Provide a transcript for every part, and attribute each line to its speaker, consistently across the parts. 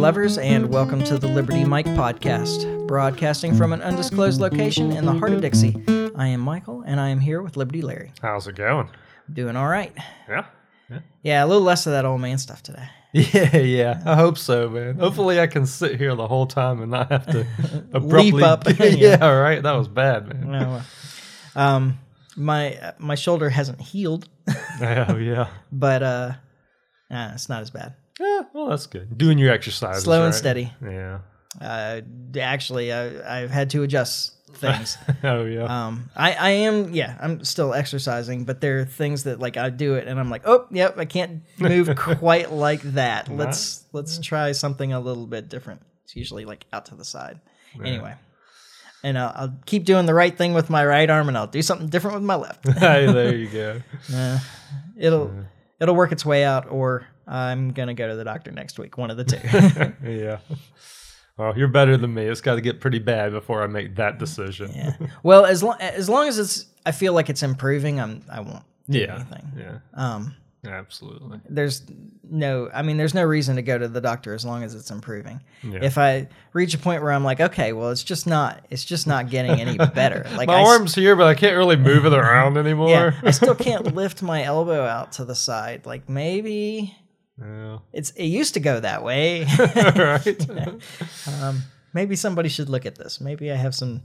Speaker 1: lovers, and welcome to the Liberty Mike podcast, broadcasting from an undisclosed location in the heart of Dixie. I am Michael, and I am here with Liberty Larry.
Speaker 2: How's it going?
Speaker 1: Doing all right.
Speaker 2: Yeah.
Speaker 1: Yeah, a little less of that old man stuff today.
Speaker 2: Yeah, yeah. I hope so, man. Hopefully, I can sit here the whole time and not have to abruptly.
Speaker 1: up.
Speaker 2: yeah,
Speaker 1: Yeah.
Speaker 2: right. That was bad, man.
Speaker 1: No, uh, um, my uh, my shoulder hasn't healed,
Speaker 2: Oh, yeah.
Speaker 1: but uh, nah, it's not as bad.
Speaker 2: Yeah, well, that's good. Doing your exercises.
Speaker 1: Slow and
Speaker 2: right?
Speaker 1: steady.
Speaker 2: Yeah.
Speaker 1: Uh, actually, I, I've had to adjust things.
Speaker 2: Oh, yeah.
Speaker 1: Um, I, I am, yeah, I'm still exercising, but there are things that like I do it and I'm like, oh, yep, I can't move quite like that. Let's let's try something a little bit different. It's usually like out to the side. Anyway, and I'll, I'll keep doing the right thing with my right arm, and I'll do something different with my left.
Speaker 2: hey, there you go.
Speaker 1: Uh, it'll it'll work its way out, or I'm gonna go to the doctor next week. One of the two.
Speaker 2: Yeah. Well, you're better than me. It's got to get pretty bad before I make that decision.
Speaker 1: yeah. Well, as long as long as it's, I feel like it's improving. I'm I won't do
Speaker 2: Yeah.
Speaker 1: anything.
Speaker 2: Yeah.
Speaker 1: Um.
Speaker 2: Absolutely.
Speaker 1: there's no i mean there's no reason to go to the doctor as long as it's improving
Speaker 2: Yeah.
Speaker 1: if i reach a point where i'm like okay well it's just not it's just not getting any better like
Speaker 2: My
Speaker 1: I,
Speaker 2: arm's here, but I can't really move it around anymore.
Speaker 1: yeah, i still can't lift my elbow out to the side like maybe
Speaker 2: Yeah.
Speaker 1: it's it used to go that way
Speaker 2: right.
Speaker 1: um, maybe somebody should look at this maybe i have some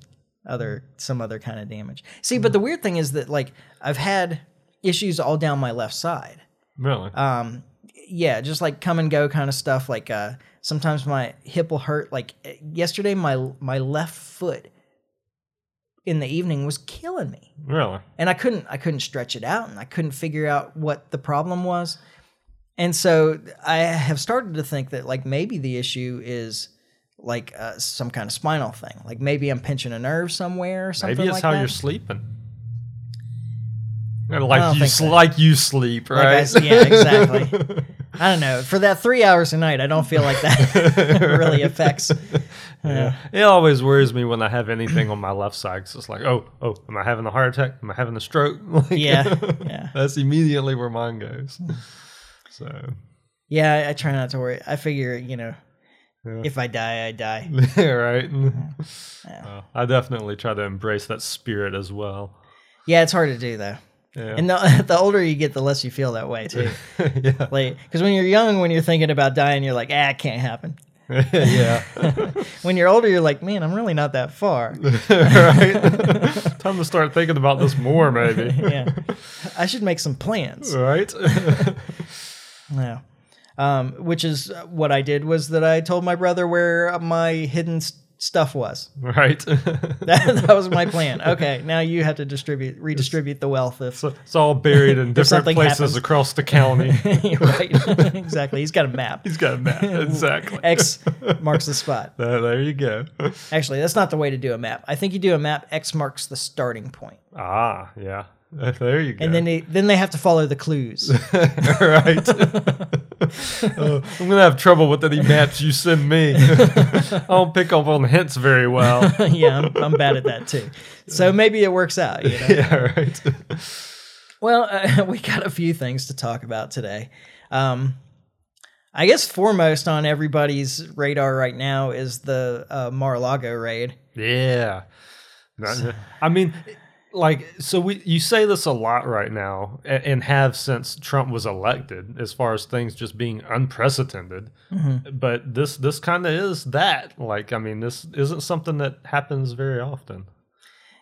Speaker 1: other some other kind of damage see but the weird thing is that like i've had issues all down my left side
Speaker 2: Really?
Speaker 1: um yeah just like come and go kind of stuff like uh sometimes my hip will hurt like eh, yesterday my my left foot in the evening was killing me
Speaker 2: really?
Speaker 1: and i couldn't i couldn't stretch it out and i couldn't figure out what the problem was and so i have started to think that like maybe the issue is like uh, some kind of spinal thing like maybe i'm pinching a nerve somewhere or something
Speaker 2: Maybe it's
Speaker 1: like
Speaker 2: how
Speaker 1: that.
Speaker 2: you're sleeping. Like you,
Speaker 1: so.
Speaker 2: like you sleep,
Speaker 1: Like I
Speaker 2: right?
Speaker 1: yeah, exactly. I don't know. For that three hours a night, I don't feel like that really affects.
Speaker 2: yeah. It always worries me when I have anything on my left side. 'cause it's like, oh, oh, am I having a heart attack? Am I having a stroke? Like,
Speaker 1: Yeah, yeah.
Speaker 2: That's immediately where mine goes. So,
Speaker 1: Yeah, I, I try not to worry. I figure, you know,
Speaker 2: Yeah.
Speaker 1: if I die, I die.
Speaker 2: right. Well, I definitely try to embrace that spirit as well.
Speaker 1: Yeah, it's hard to do though.
Speaker 2: Yeah.
Speaker 1: And the, the older you get, the less you feel that way too.
Speaker 2: yeah.
Speaker 1: Like, because when you're young, when you're thinking about dying, you're like, ah, it can't happen.
Speaker 2: yeah.
Speaker 1: When you're older, you're like, man, I'm really not that far.
Speaker 2: right. Time to start thinking about this more, maybe.
Speaker 1: yeah, I should make some plans.
Speaker 2: Right.
Speaker 1: Yeah. Um, which is what I did was that I told my brother where my hidden s- stuff was.
Speaker 2: right.
Speaker 1: That, that was my plan. Okay, now you have to distribute, redistribute the wealth. If
Speaker 2: So it's all buried in different places
Speaker 1: happens.
Speaker 2: across the county.
Speaker 1: right, exactly. He's got a map.
Speaker 2: He's got a map. Exactly.
Speaker 1: X marks the spot.
Speaker 2: There, there you go.
Speaker 1: Actually, that's not the way to do a map. I think you do a map. X marks the starting point,
Speaker 2: Ah, yeah. There you go.
Speaker 1: and then they then they have to follow the clues.
Speaker 2: right. Uh, I'm gonna have trouble with any maps you send me. I don't pick up on the hints very well.
Speaker 1: yeah, I'm, I'm bad at that too. So maybe it works out. You know?
Speaker 2: yeah, right.
Speaker 1: Well, uh, we got a few things to talk about today. Um, I guess foremost on everybody's radar right now is the uh, Mar-a-Lago raid.
Speaker 2: Yeah. I mean, like, so we you say this a lot right now, and have since Trump was elected, as far as things just being unprecedented. Mm-hmm. But this this kind of is that. Like, I mean, this isn't something that happens very often,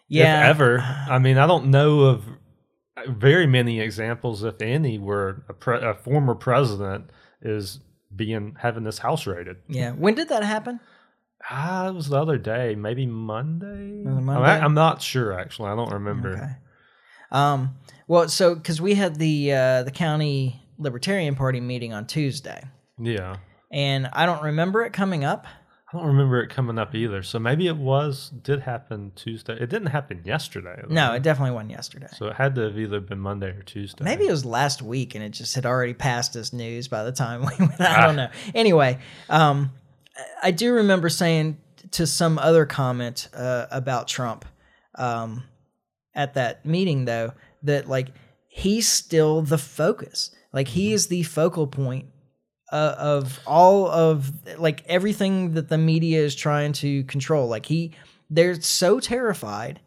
Speaker 1: Yeah,
Speaker 2: if ever. I mean, I don't know of very many examples, if any, where a, pre- a former president is being having this house raided.
Speaker 1: yeah. When did that happen?
Speaker 2: Ah, it was the other day, maybe Monday.
Speaker 1: It
Speaker 2: I'm, I'm not sure actually. I don't remember.
Speaker 1: Okay. Um, well, so because we had the uh, the county Libertarian Party meeting on Tuesday,
Speaker 2: Yeah,
Speaker 1: and I don't remember it coming up.
Speaker 2: I don't remember it coming up either. So maybe it was did happen Tuesday. It didn't happen yesterday. though.
Speaker 1: No, it definitely wasn't yesterday.
Speaker 2: So it had to have either been Monday or Tuesday.
Speaker 1: Maybe it was last week and it just had already passed as news by the time we went. I don't know. Anyway, um, I do remember saying to some other comment uh, about Trump um, at that meeting, though, that like he's still the focus. Like he is the focal point uh, of all of like everything that the media is trying to control. Like he, they're so terrified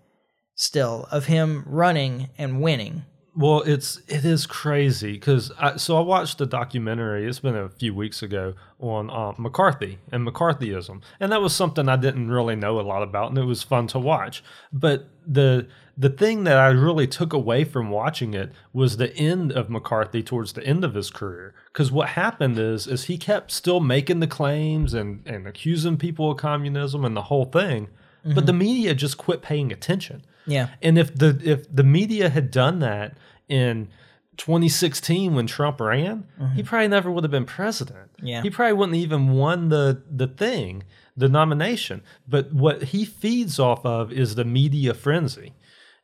Speaker 1: still of him running and winning.
Speaker 2: Well, it's it is crazy because so I watched a documentary. It's been a few weeks ago on uh, McCarthy and McCarthyism, and that was something I didn't really know a lot about, and it was fun to watch. But the the thing that I really took away from watching it was the end of McCarthy towards the end of his career. Because what happened is is he kept still making the claims and and accusing people of communism and the whole thing, mm-hmm. but the media just quit paying attention.
Speaker 1: Yeah.
Speaker 2: And if the if the media had done that in 2016 when Trump ran, mm-hmm. he probably never would have been president.
Speaker 1: Yeah.
Speaker 2: He probably wouldn't even won the the thing, the nomination. But what he feeds off of is the media frenzy.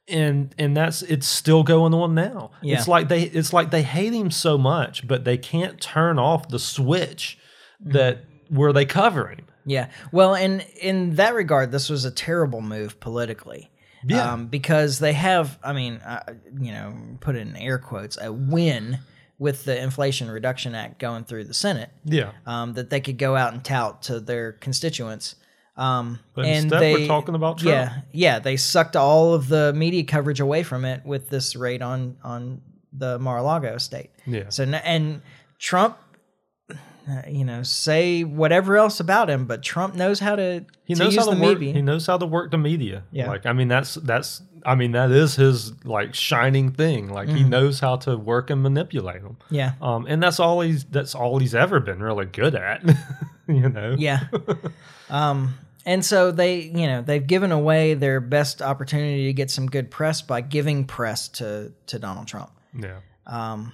Speaker 2: And and that's it's still going on now. Yeah. It's like they it's like they hate him so much, but they can't turn off the switch mm-hmm. that where they cover him.
Speaker 1: Yeah. Well, and in that regard, this was a terrible move politically.
Speaker 2: Yeah.
Speaker 1: Um, because they have, I mean, uh, you know, put in air quotes, a win with the Inflation Reduction Act going through the Senate.
Speaker 2: Yeah.
Speaker 1: Um, that they could go out and tout to their constituents. Um,
Speaker 2: but
Speaker 1: and
Speaker 2: instead,
Speaker 1: they,
Speaker 2: we're talking about Trump.
Speaker 1: Yeah, yeah, they sucked all of the media coverage away from it with this raid on on the Mar-a-Lago estate.
Speaker 2: Yeah.
Speaker 1: So and Trump you know, say whatever else about him, but Trump knows how to.
Speaker 2: He
Speaker 1: to
Speaker 2: knows how to
Speaker 1: work.
Speaker 2: Media. He knows how to work the media.
Speaker 1: Yeah.
Speaker 2: Like I mean, that's that's. I mean, that is his like shining thing. Like mm. he knows how to work and manipulate them.
Speaker 1: Yeah.
Speaker 2: Um, and that's all he's that's all he's ever been really good at. you know.
Speaker 1: Yeah. um. And so they, you know, they've given away their best opportunity to get some good press by giving press to to Donald Trump.
Speaker 2: Yeah.
Speaker 1: Um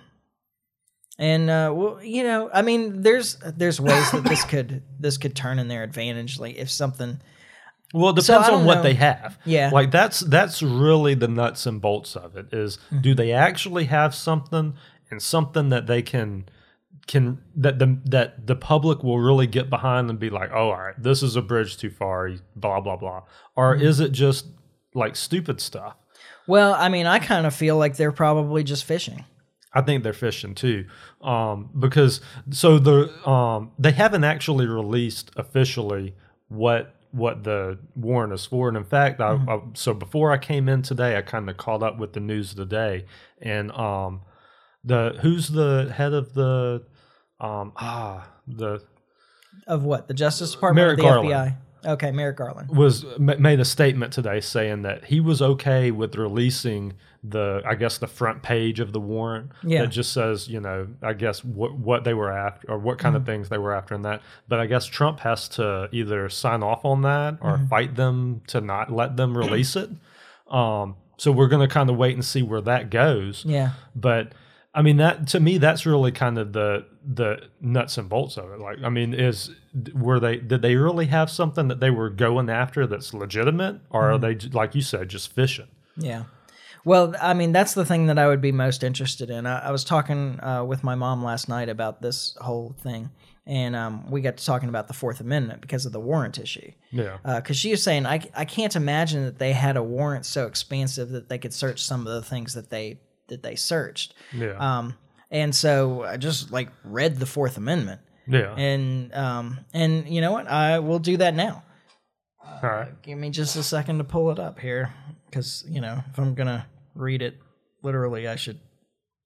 Speaker 1: and uh, well, you know, I mean, there's there's ways that this could this could turn in their advantage. Like if something.
Speaker 2: Well, it depends so on what know. they have.
Speaker 1: Yeah,
Speaker 2: like that's that's really the nuts and bolts of it. Is, mm-hmm. do they actually have something and something that they can can that the that the public will really get behind and be like, oh, all right, this is a bridge too far, blah blah blah, or mm-hmm. is it just like stupid stuff?
Speaker 1: Well, I mean, I kind of feel like they're probably just fishing.
Speaker 2: I think they're fishing too, um, because so the um, they haven't actually released officially what what the warrant is for. And in fact, I, mm-hmm. I, so before I came in today, I kind of caught up with the news of the day, and um, the who's the head of the um, ah the
Speaker 1: of what the Justice Department Merrick or the Garland. FBI. Okay, Merrick Garland
Speaker 2: was made a statement today saying that he was okay with releasing the I guess the front page of the warrant
Speaker 1: yeah.
Speaker 2: that just says you know I guess what what they were after or what kind mm-hmm. of things they were after in that. But I guess Trump has to either sign off on that or mm-hmm. fight them to not let them release it. Um, so we're going to kind of wait and see where that goes.
Speaker 1: Yeah,
Speaker 2: but. I mean that to me that's really kind of the the nuts and bolts of it. Like I mean is were they did they really have something that they were going after that's legitimate or mm-hmm. are they like you said just fishing?
Speaker 1: Yeah. Well, I mean, that's the thing that I would be most interested in. I, I was talking uh, with my mom last night about this whole thing, and um, we got to talking about the Fourth Amendment because of the warrant issue.
Speaker 2: Yeah.
Speaker 1: Because uh, she was saying, I, I can't imagine that they had a warrant so expansive that they could search some of the things that they that they searched.
Speaker 2: Yeah.
Speaker 1: Um, and so I just like read the Fourth Amendment.
Speaker 2: Yeah.
Speaker 1: And um, and you know what? I will do that now.
Speaker 2: All right.
Speaker 1: Give me just a second to pull it up here because you know if I'm gonna read it literally, I should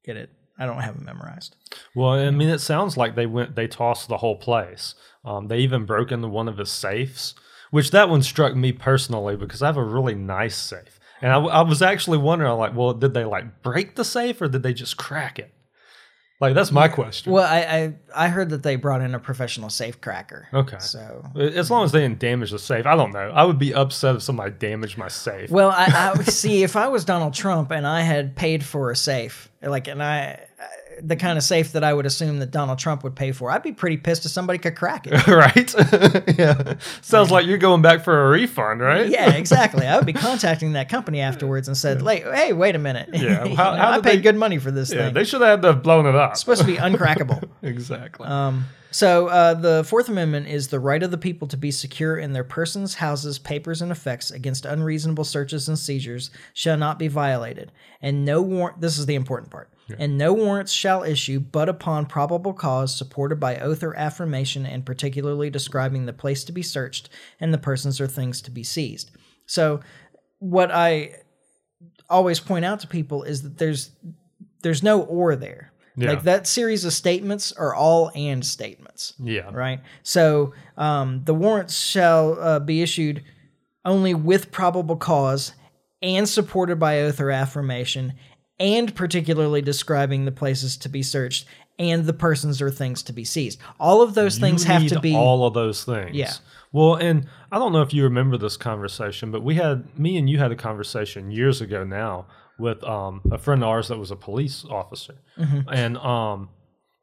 Speaker 1: get it. I don't have it memorized.
Speaker 2: Well, I mean, it sounds like they went, they tossed the whole place. Um, they even broke into one of his safes, which that one struck me personally because I have a really nice safe. And I, I was actually wondering, like, well, did they like break the safe or did they just crack it? Like that's my question.
Speaker 1: Well, I, I I heard that they brought in a professional safe cracker.
Speaker 2: Okay.
Speaker 1: So
Speaker 2: as long as they didn't damage the safe, I don't know. I would be upset if somebody damaged my safe.
Speaker 1: Well, I, I see if I was Donald Trump and I had paid for a safe, like, and I the kind of safe that I would assume that Donald Trump would pay for. I'd be pretty pissed if somebody could crack it.
Speaker 2: right? yeah. Sounds like you're going back for a refund, right?
Speaker 1: yeah, exactly. I would be contacting that company afterwards and said, "Like, hey, wait a minute.
Speaker 2: Yeah. How, how
Speaker 1: I paid they, good money for this
Speaker 2: yeah,
Speaker 1: thing.
Speaker 2: They should have to blown it up.
Speaker 1: It's supposed to be uncrackable.
Speaker 2: exactly.
Speaker 1: Um, so uh, the Fourth Amendment is the right of the people to be secure in their persons, houses, papers, and effects against unreasonable searches and seizures shall not be violated, and no warrant. This is the important part And no warrants shall issue but upon probable cause supported by oath or affirmation and particularly describing the place to be searched and the persons or things to be seized. So what I always point out to people is that there's there's no or there.
Speaker 2: Yeah.
Speaker 1: Like that series of statements are all and statements
Speaker 2: Yeah.
Speaker 1: right? So um, the warrants shall uh, be issued only with probable cause and supported by oath or affirmation, and particularly describing the places to be searched and the persons or things to be seized. All of those things have to be.
Speaker 2: all of those things.
Speaker 1: Yeah.
Speaker 2: Well, and I don't know if you remember this conversation, but we had me and you had a conversation years ago now with um, a friend of ours that was a police officer,
Speaker 1: Mm-hmm.
Speaker 2: and um,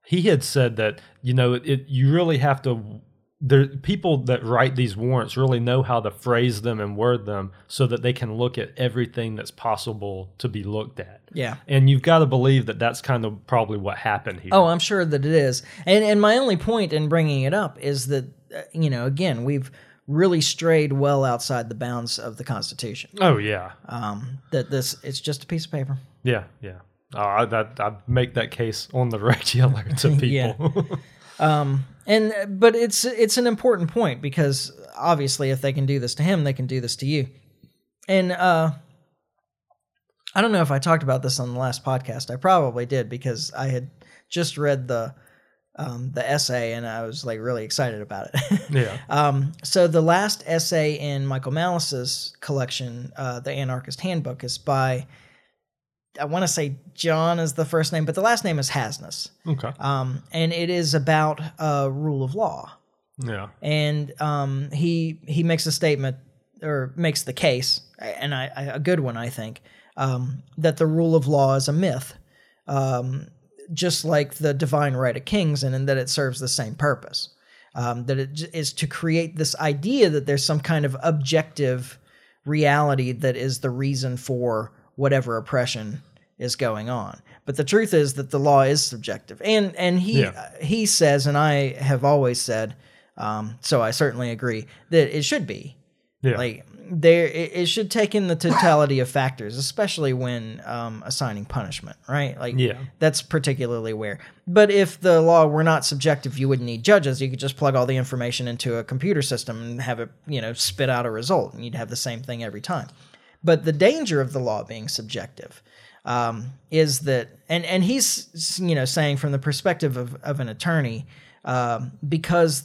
Speaker 2: he had said that you know it you really have to. There, people that write these warrants really know how to phrase them and word them so that they can look at everything that's possible to be looked at.
Speaker 1: yeah.
Speaker 2: And you've got to believe that that's kind of probably what happened here.
Speaker 1: Oh, I'm sure that it is. And and my only point in bringing it up is that uh, you know again we've really strayed well outside the bounds of the Constitution.
Speaker 2: oh yeah.
Speaker 1: Um, that this it's just a piece of paper.
Speaker 2: Yeah, yeah. Uh, I, that I make that case on the regular to people.
Speaker 1: Yeah. Um, and but it's it's an important point because obviously if they can do this to him, they can do this to you. And uh, I don't know if I talked about this on the last podcast. I probably did because I had just read the um, the essay and I was like really excited about it.
Speaker 2: yeah.
Speaker 1: Um, so the last essay in Michael Malice's collection, uh, the Anarchist Handbook, is by I want to say John is the first name, but the last name is Hasnas,
Speaker 2: Okay.
Speaker 1: um, and it is about uh, rule of law.
Speaker 2: Yeah.
Speaker 1: And um, he he makes a statement or makes the case, and I, I, a good one, I think, um, that the rule of law is a myth, um, just like the divine right of kings, and, and that it serves the same purpose. Um, that it is to create this idea that there's some kind of objective reality that is the reason for whatever oppression is going on. But the truth is that the law is subjective, and and he
Speaker 2: Yeah.
Speaker 1: he says, and I have always said, um, so I certainly agree that it should be
Speaker 2: Yeah.
Speaker 1: like there it, it should take in the totality of factors especially when um, assigning punishment right like
Speaker 2: Yeah.
Speaker 1: that's particularly where but if the law were not subjective you wouldn't need judges you could just plug all the information into a computer system and have it you know spit out a result and you'd have the same thing every time but the danger of the law being subjective um, is that and and he's you know saying from the perspective of, of an attorney um, because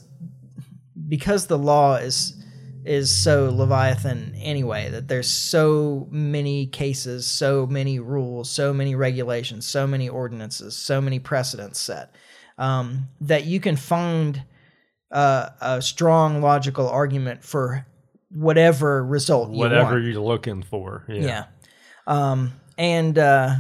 Speaker 1: because the law is is so leviathan anyway that there's so many cases so many rules so many regulations so many ordinances so many precedents set um, that you can find uh, a strong logical argument for whatever result you
Speaker 2: Whatever
Speaker 1: want.
Speaker 2: you're looking for. Yeah.
Speaker 1: Yeah. Um, and uh,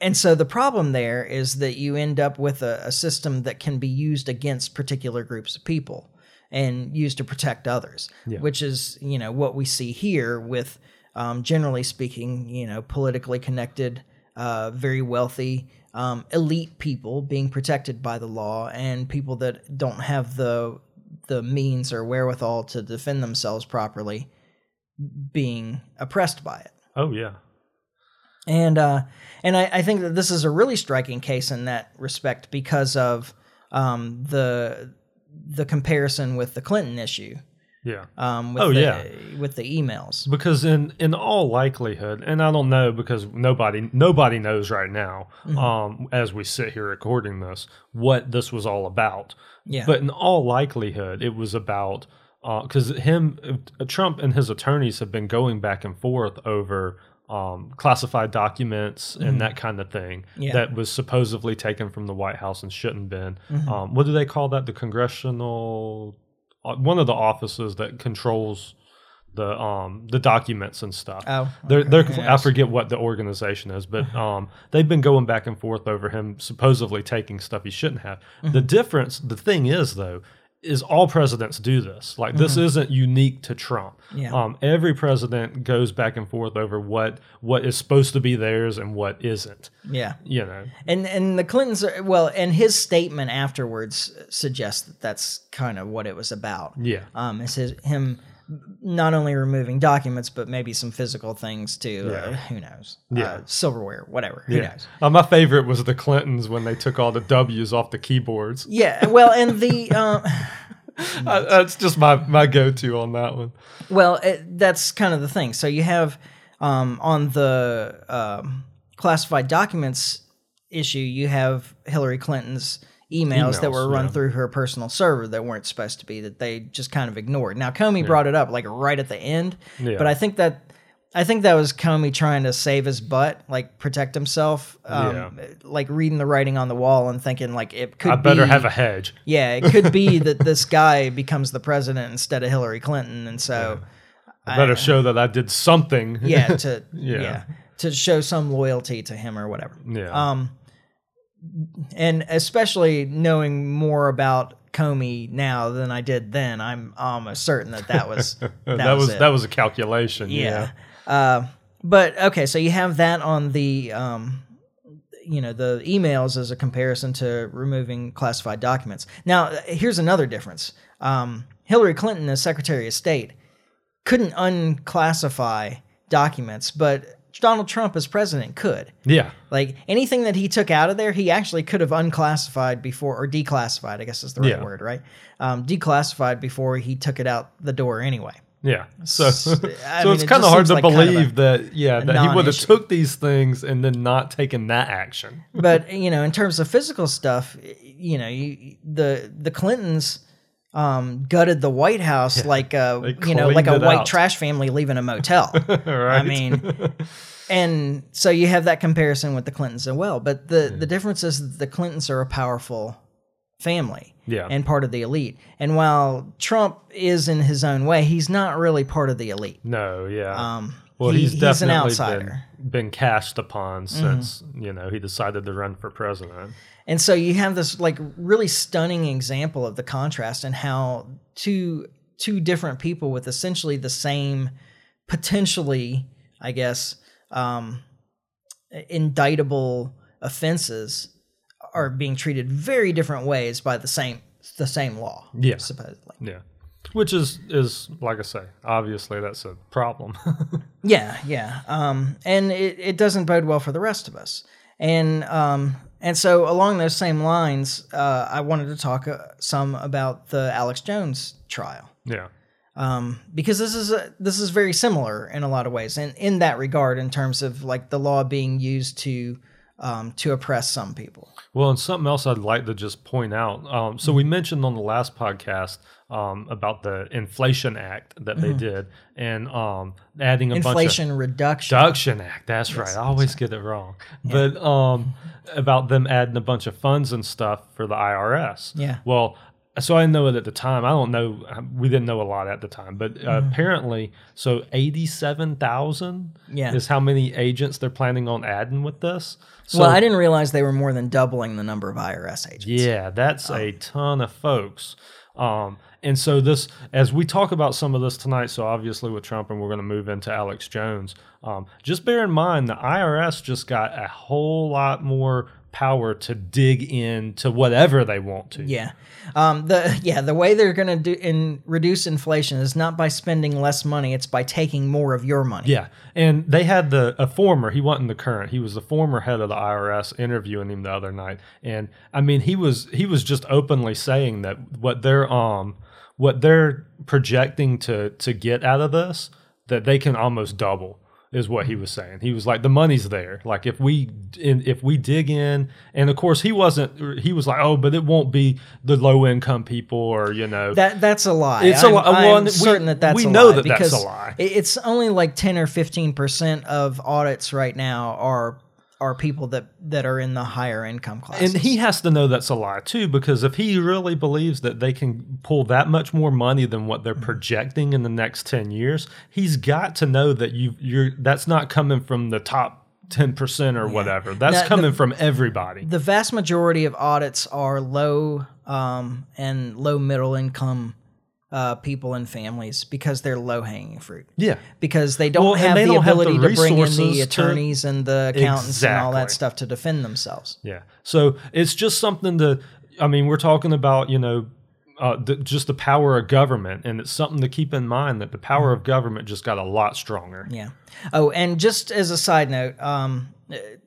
Speaker 1: and so the problem there is that you end up with a, a system that can be used against particular groups of people and used to protect others,
Speaker 2: Yeah.
Speaker 1: which is you know what we see here with um, generally speaking, you know, politically connected, uh, very wealthy. Um, elite people being protected by the law and people that don't have the the means or wherewithal to defend themselves properly being oppressed by it.
Speaker 2: Oh yeah.
Speaker 1: And uh, and I, I think that this is a really striking case in that respect because of um, the the comparison with the Clinton issue.
Speaker 2: Yeah.
Speaker 1: Um, with
Speaker 2: Oh,
Speaker 1: the,
Speaker 2: yeah.
Speaker 1: with the emails.
Speaker 2: Because in in all likelihood, and I don't know because nobody nobody knows right now,
Speaker 1: Mm-hmm.
Speaker 2: um, as we sit here recording this, what this was all about.
Speaker 1: Yeah.
Speaker 2: But in all likelihood, it was about because him, uh, Trump, and his attorneys have been going back and forth over um, classified documents and that kind of thing
Speaker 1: Mm-hmm. Yeah.
Speaker 2: that was supposedly taken from the White House and shouldn't been.
Speaker 1: Mm-hmm.
Speaker 2: Um, what do they call that? The congressional, uh, one of the offices that controls the um the documents and stuff.
Speaker 1: Oh,
Speaker 2: They're, they're, I forget what the organization is, but um, they've been going back and forth over him supposedly taking stuff he shouldn't have.
Speaker 1: Mm-hmm.
Speaker 2: The difference, the thing is though, is all presidents do this. Like this isn't unique to Trump.
Speaker 1: Mm-hmm. Yeah.
Speaker 2: Um, every president goes back and forth over what what is supposed to be theirs and what isn't.
Speaker 1: yeah.
Speaker 2: You know.
Speaker 1: And and the Clintons are well, and his statement afterwards suggests that that's kind of what it was about.
Speaker 2: Yeah.
Speaker 1: Um, is his him not only removing documents, but maybe some physical things too. Uh, who knows?
Speaker 2: Yeah.
Speaker 1: Uh, silverware, whatever. Who knows?
Speaker 2: Uh, my favorite was the Clintons when they took all the W's off the keyboards.
Speaker 1: Yeah. Well, and the um,
Speaker 2: Uh, that's just my, my go to on that one.
Speaker 1: well, it, that's kind of the thing. So you have um, on the um, classified documents issue, you have Hillary Clinton's emails, that were run
Speaker 2: yeah.
Speaker 1: through her personal server that weren't supposed to be that they just kind of ignored. Now Comey brought it up like right at the end,
Speaker 2: Yeah.
Speaker 1: but I think that I think that was Comey trying to save his butt, like protect himself, um, like reading the writing on the wall and thinking like it could
Speaker 2: I better
Speaker 1: be,
Speaker 2: have a hedge.
Speaker 1: yeah, it could be that this guy becomes the president instead of Hillary Clinton, and so
Speaker 2: I better show that I did something.
Speaker 1: yeah, to yeah.
Speaker 2: Yeah.
Speaker 1: to show some loyalty to him or whatever.
Speaker 2: Yeah.
Speaker 1: Um, and especially knowing more about Comey now than I did then, I'm almost certain that that was that,
Speaker 2: that, was
Speaker 1: it.
Speaker 2: that was a calculation.
Speaker 1: yeah. Uh, but okay, so you have that on the um, you know the emails as a comparison to removing classified documents. Now, here's another difference. Um, Hillary Clinton, as Secretary of State, couldn't unclassify documents, but Donald Trump, as president, could.
Speaker 2: Yeah.
Speaker 1: Like anything that he took out of there, he actually could have unclassified before or declassified. I guess is the right
Speaker 2: Yeah.
Speaker 1: word, right? Um, declassified before he took it out the door anyway.
Speaker 2: Yeah. So, so
Speaker 1: mean,
Speaker 2: it's
Speaker 1: it
Speaker 2: kind of hard to
Speaker 1: like kind of a-
Speaker 2: believe that, yeah, that he would have took these things and then not taken that action.
Speaker 1: but you know, in terms of physical stuff, you know, you, the the Clintons um, gutted the White House like a you know like a white
Speaker 2: out.
Speaker 1: trash family leaving a motel.
Speaker 2: right.
Speaker 1: I mean, and so you have that comparison with the Clintons as well. But the the difference is that the Clintons are a powerful family
Speaker 2: Yeah.
Speaker 1: and part of the elite. And while Trump is in his own way, he's not really part of the elite.
Speaker 2: no, yeah.
Speaker 1: Um,
Speaker 2: well,
Speaker 1: he-
Speaker 2: he's
Speaker 1: he's
Speaker 2: definitely
Speaker 1: an
Speaker 2: been,
Speaker 1: outsider. Mm-hmm.
Speaker 2: been cast upon since, you know, he decided to run for president.
Speaker 1: And so you have this like really stunning example of the contrast and how two two different people with essentially the same potentially, I guess, um, indictable offenses are being treated very different ways by the same the same law.
Speaker 2: Yeah.
Speaker 1: supposedly.
Speaker 2: Yeah. Which is, is like I say, obviously that's a problem.
Speaker 1: Yeah, yeah. Um, and it, it doesn't bode well for the rest of us. And um, and so along those same lines, uh, I wanted to talk uh, some about the Alex Jones trial.
Speaker 2: yeah.
Speaker 1: um, because this is a, this is very similar in a lot of ways, and in that regard, in terms of like the law being used to um, to oppress some people.
Speaker 2: Well, and something else I'd like to just point out. Um, so we mentioned on the last podcast um, about the Inflation Act that they did, and um, adding a bunch of
Speaker 1: Inflation reduction.
Speaker 2: Reduction Act. That's right. I always get it wrong. But um, about them adding a bunch of funds and stuff for the IRS.
Speaker 1: Yeah.
Speaker 2: Well, so I know it at the time. I don't know. We didn't know a lot at the time, but uh,
Speaker 1: Mm-hmm.
Speaker 2: apparently, so eighty-seven thousand.
Speaker 1: Yeah.
Speaker 2: is how many agents they're planning on adding with this. So,
Speaker 1: well, I didn't realize they were more than doubling the number of IRS agents.
Speaker 2: yeah, that's
Speaker 1: Oh.
Speaker 2: a ton of folks. Um, and so this, as we talk about some of this tonight, so obviously with Trump, and we're going to move into Alex Jones. Um, just bear in mind, the IRS just got a whole lot more power to dig into whatever they want to.
Speaker 1: Yeah. Um, the yeah the way they're going to do in reduce inflation is not by spending less money; it's by taking more of your money.
Speaker 2: Yeah, and they had the a former. He wasn't the current. He was the former head of the IRS interviewing him the other night, and I mean he was he was just openly saying that what they're um what they're projecting to to get out of this that they can almost double is what he hmm. was saying. He was like the money's there. Like if we in, if we dig in, and of course he wasn't. He was like, oh, but it won't be the low income people or you know
Speaker 1: That that's a lie.
Speaker 2: It's a
Speaker 1: I'm,
Speaker 2: li-
Speaker 1: I'm
Speaker 2: well, we-
Speaker 1: certain that that's
Speaker 2: we
Speaker 1: a
Speaker 2: know
Speaker 1: lie
Speaker 2: that that's a lie.
Speaker 1: It's only like ten or fifteen percent of audits right now are are people that that are in the higher income class.
Speaker 2: And he has to know that's a lie too, because if he really believes that they can pull that much more money than what
Speaker 1: Mm-hmm.
Speaker 2: they're projecting in the next ten years, he's got to know that you you're that's not coming from the top ten percent or whatever. That's
Speaker 1: Now, the-
Speaker 2: coming from everybody.
Speaker 1: the vast majority of audits are low um, and low middle income uh, people and families because they're low hanging fruit.
Speaker 2: yeah.
Speaker 1: Because they don't
Speaker 2: Well,
Speaker 1: have
Speaker 2: they
Speaker 1: the
Speaker 2: don't have the
Speaker 1: ability to bring in the
Speaker 2: to-
Speaker 1: attorneys and the accountants and all that stuff to defend themselves.
Speaker 2: Yeah. So it's just something to I mean, we're talking about, you know, uh, the, just the power of government, and it's something to keep in mind that the power of government just got a lot stronger.
Speaker 1: Yeah. Oh, and just as a side note, um,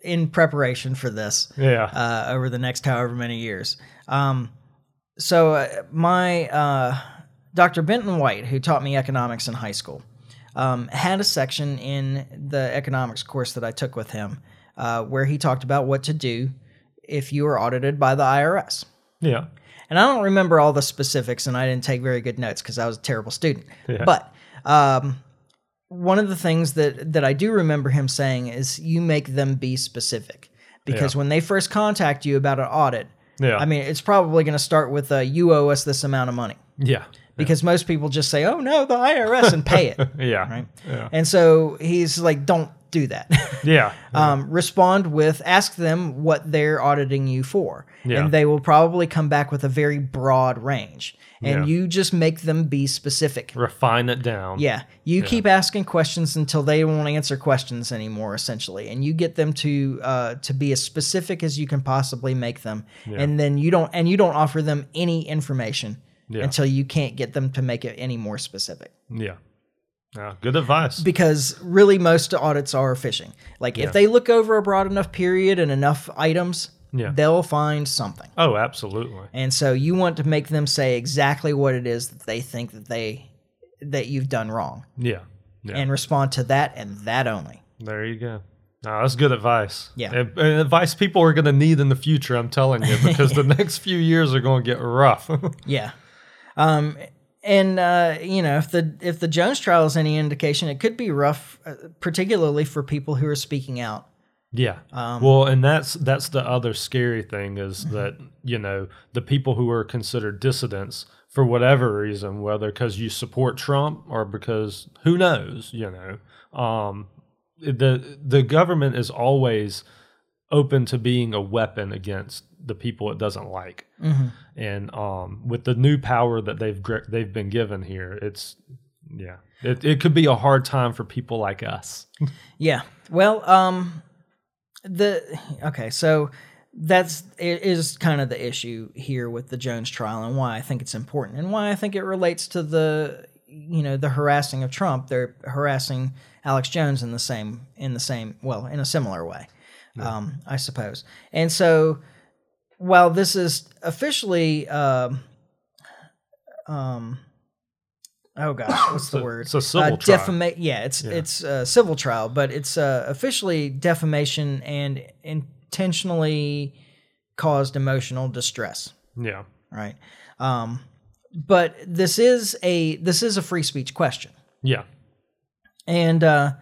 Speaker 1: in preparation for this,
Speaker 2: Yeah.
Speaker 1: uh, over the next however many years. Um, so uh, my uh, Dr. Benton White, who taught me economics in high school, um, had a section in the economics course that I took with him uh, where he talked about what to do if you were audited by the IRS.
Speaker 2: yeah.
Speaker 1: And I don't remember all the specifics, and I didn't take very good notes because I was a terrible student.
Speaker 2: Yeah.
Speaker 1: But um, one of the things that that I do remember him saying is you make them be specific because
Speaker 2: Yeah.
Speaker 1: when they first contact you about an audit,
Speaker 2: Yeah.
Speaker 1: I mean it's probably going to start with uh, you owe us this amount of money
Speaker 2: Yeah.
Speaker 1: Because most people just say oh no the IRS and pay it.
Speaker 2: Yeah.
Speaker 1: Right.
Speaker 2: Yeah.
Speaker 1: And so he's like, don't do that.
Speaker 2: Yeah.
Speaker 1: um, respond with, ask them what they're auditing you for.
Speaker 2: Yeah.
Speaker 1: And they will probably come back with a very broad range. And
Speaker 2: Yeah.
Speaker 1: you just make them be specific.
Speaker 2: Refine it down.
Speaker 1: Yeah. You keep asking questions until they won't answer questions anymore, essentially. And you get them to uh, to be as specific as you can possibly make them. And then you don't and you don't offer them any information
Speaker 2: Yeah.
Speaker 1: until you can't get them to make it any more specific
Speaker 2: Yeah. Yeah. Good advice.
Speaker 1: because really most audits are fishing. Like
Speaker 2: Yeah.
Speaker 1: if they look over a broad enough period and enough items,
Speaker 2: Yeah.
Speaker 1: they'll find something.
Speaker 2: oh, absolutely.
Speaker 1: And so you want to make them say exactly what it is that they think that they that you've done wrong
Speaker 2: Yeah. Yeah.
Speaker 1: and respond to that and that only.
Speaker 2: There you go. No, that's good advice.
Speaker 1: Yeah.
Speaker 2: And- and advice people are going to need in the future, I'm telling you, because the next few years are going to get rough.
Speaker 1: Yeah. Um and uh, you know if the if the Jones trial is any indication, it could be rough, uh, particularly for people who are speaking out.
Speaker 2: yeah.
Speaker 1: Um,
Speaker 2: well, and that's that's the other scary thing is that, you know, the people who are considered dissidents for whatever reason, whether because you support Trump or because who knows, you know, um, the the government is always open to being a weapon against the people it doesn't like.
Speaker 1: Mhm.
Speaker 2: and um, with the new power that they've they've been given here, it's yeah, it, it could be a hard time for people like us.
Speaker 1: Yeah. Well, um the okay, so that's it is kind of the issue here with the Jones trial and why I think it's important and why I think it relates to the you know the harassing of Trump. They're harassing Alex Jones in the same in the same well in a similar way, um, I suppose. And so while this is officially um, um oh gosh what's the
Speaker 2: a-
Speaker 1: word?
Speaker 2: it's a civil
Speaker 1: uh,
Speaker 2: trial.
Speaker 1: defama- yeah it's it's a civil trial but it's uh, officially defamation and intentionally caused emotional distress.
Speaker 2: Yeah,
Speaker 1: right? Um but this is a this is a free speech question.
Speaker 2: Yeah,
Speaker 1: and uh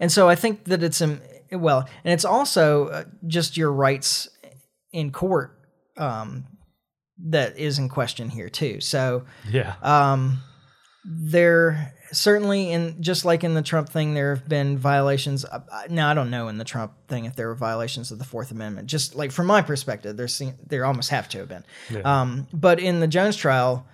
Speaker 1: and so i think that it's um well and it's also uh, just your rights in court um that is in question here too so
Speaker 2: yeah,
Speaker 1: um, there certainly in just like in the Trump thing, there have been violations. uh, Now I don't know in the Trump thing if there were violations of the Fourth Amendment. Just like from my perspective, there seem, there almost have to have been.
Speaker 2: Yeah.
Speaker 1: Um, but in the Jones trial,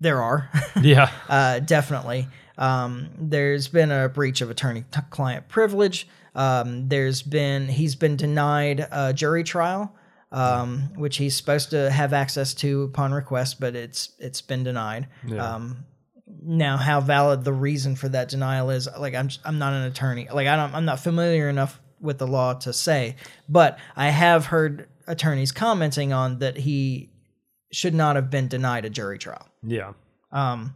Speaker 1: there are
Speaker 2: yeah,
Speaker 1: uh, definitely. Um, there's been a breach of attorney-client privilege. Um, there's been he's been denied a jury trial, um, which he's supposed to have access to upon request, but it's it's been denied.
Speaker 2: Yeah.
Speaker 1: Um, now, how valid the reason for that denial is, like I'm I'm not an attorney, like I don't I'm not familiar enough with the law to say, but I have heard attorneys commenting on that he should not have been denied a jury trial.
Speaker 2: yeah,
Speaker 1: Um,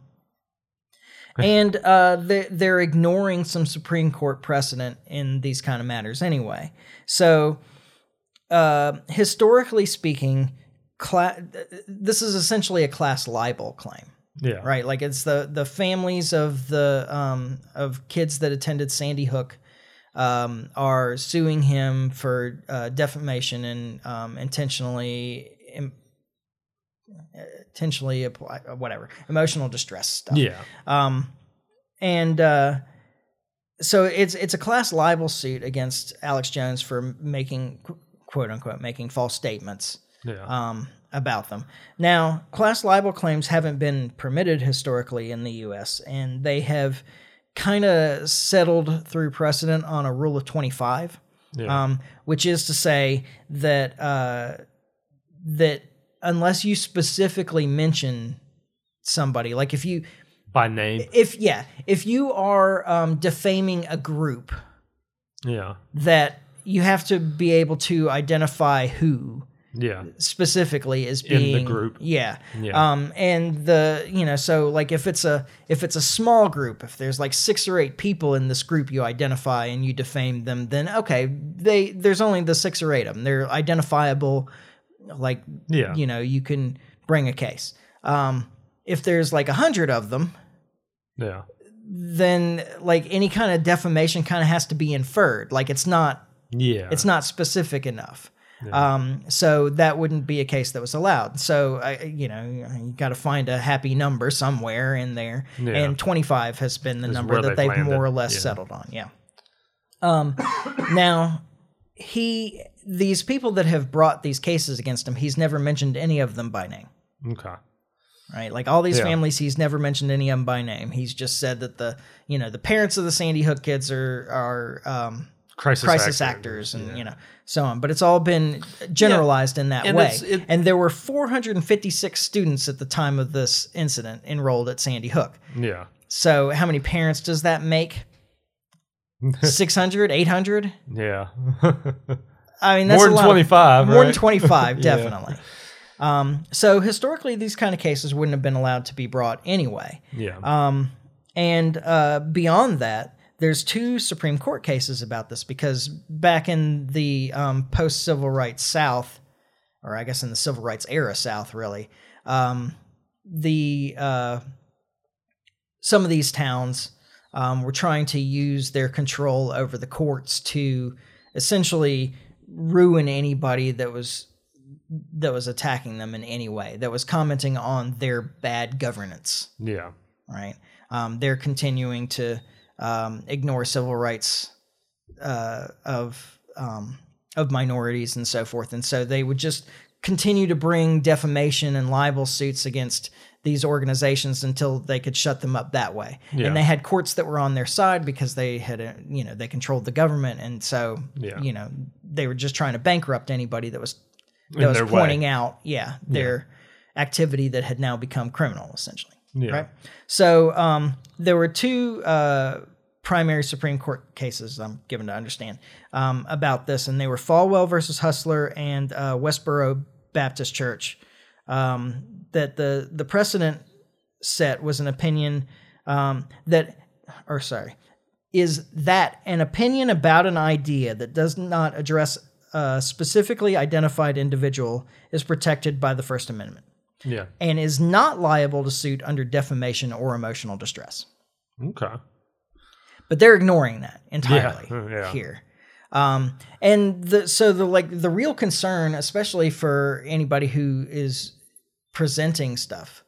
Speaker 1: and uh, they, they're ignoring some Supreme Court precedent in these kind of matters anyway. So, uh, historically speaking, cla- this is essentially a class libel claim,
Speaker 2: yeah,
Speaker 1: right? Like it's the the families of the um, of kids that attended Sandy Hook um, are suing him for uh, defamation and um, intentionally. Im- intentionally apply whatever emotional distress stuff
Speaker 2: yeah,
Speaker 1: um, and uh, so it's it's a class libel suit against Alex Jones for making quote unquote making false statements
Speaker 2: yeah,
Speaker 1: um, about them. Now, class libel claims haven't been permitted historically in the U.S., and they have kind of settled through precedent on a rule of twenty five,
Speaker 2: yeah,
Speaker 1: um, which is to say that uh, that unless you specifically mention somebody, like if you
Speaker 2: by name.
Speaker 1: if yeah, if you are um, defaming a group,
Speaker 2: Yeah.
Speaker 1: that you have to be able to identify who
Speaker 2: Yeah.
Speaker 1: specifically as
Speaker 2: In the group.
Speaker 1: Yeah.
Speaker 2: Yeah.
Speaker 1: Um and the you know so like if it's a if it's a small group if there's like 6 or 8 people in this group you identify and you defame them then okay they there's only the 6 or 8 of them they're identifiable like
Speaker 2: Yeah.
Speaker 1: you know you can bring a case. Um if there's like a 100 of them
Speaker 2: Yeah.
Speaker 1: then like any kind of defamation kind of has to be inferred like it's not
Speaker 2: Yeah.
Speaker 1: it's not specific enough. Um, so that wouldn't be a case that was allowed. So I, you know, you got to find a happy number somewhere in there,
Speaker 2: Yeah.
Speaker 1: and 25 has been the number that
Speaker 2: they've
Speaker 1: they've
Speaker 2: landed.
Speaker 1: more or less
Speaker 2: Yeah.
Speaker 1: settled on. Yeah. Um, now he, these people that have brought these cases against him, he's never mentioned any of them by name
Speaker 2: Okay.
Speaker 1: right? Like all these
Speaker 2: Yeah.
Speaker 1: families, he's never mentioned any of them by name. He's just said that the you know the parents of the Sandy Hook kids are are um,
Speaker 2: Crisis,
Speaker 1: crisis
Speaker 2: actors.
Speaker 1: actors, and you know so on. But it's all been generalized in that
Speaker 2: And
Speaker 1: way.
Speaker 2: it-
Speaker 1: and there were 456 students at the time of this incident enrolled at Sandy Hook.
Speaker 2: Yeah.
Speaker 1: So how many parents does that make? 600, 800?
Speaker 2: Yeah.
Speaker 1: I mean, that's
Speaker 2: More than
Speaker 1: of-
Speaker 2: 25.
Speaker 1: more than? 25
Speaker 2: Yeah.
Speaker 1: definitely um, so historically these kind of cases wouldn't have been allowed to be brought anyway
Speaker 2: Yeah.
Speaker 1: um, and uh, beyond that there's two supreme court cases about this because back in the um, post civil rights south or i guess in the civil rights era south really um, the uh, some of these towns um, were trying to use their control over the courts to essentially ruin anybody that was that was attacking them in any way that was commenting on their bad governance.
Speaker 2: Yeah.
Speaker 1: right? Um, they're continuing to um, ignore civil rights uh, of um, of minorities and so forth. And so they would just continue to bring defamation and libel suits against these organizations until they could shut them up that way
Speaker 2: Yeah.
Speaker 1: and they had courts that were on their side because they had uh, you know they controlled the government and so
Speaker 2: Yeah.
Speaker 1: you know they were just trying to bankrupt anybody that was
Speaker 2: In
Speaker 1: that was
Speaker 2: their way.
Speaker 1: pointing out yeah their activity that had now become criminal essentially
Speaker 2: Yeah.
Speaker 1: right so um, there were two uh, primary supreme court cases i'm given to understand um, about this and they were falwell versus hustler and uh, westboro baptist church um, that the the precedent set was an opinion um, that or sorry is that an opinion about an idea that does not address a specifically identified individual is protected by the First Amendment
Speaker 2: Yeah.
Speaker 1: and is not liable to suit under defamation or emotional distress.
Speaker 2: Okay.
Speaker 1: But they're ignoring that entirely
Speaker 2: Yeah, yeah.
Speaker 1: here. Um, and the so the like the real concern, especially for anybody who is presenting stuff,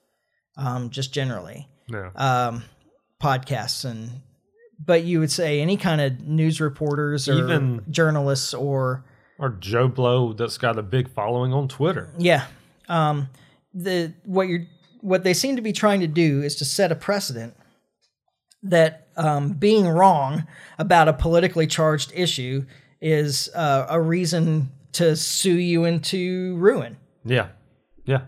Speaker 1: um, just generally,
Speaker 2: Yeah.
Speaker 1: um, podcasts and but you would say any kind of news reporters or
Speaker 2: Even-
Speaker 1: journalists or
Speaker 2: or Joe Blow that's got a big following on Twitter.
Speaker 1: yeah um, the what you're what they seem to be trying to do is to set a precedent that um, being wrong about a politically charged issue is uh, a reason to sue you into ruin
Speaker 2: Yeah. Yeah.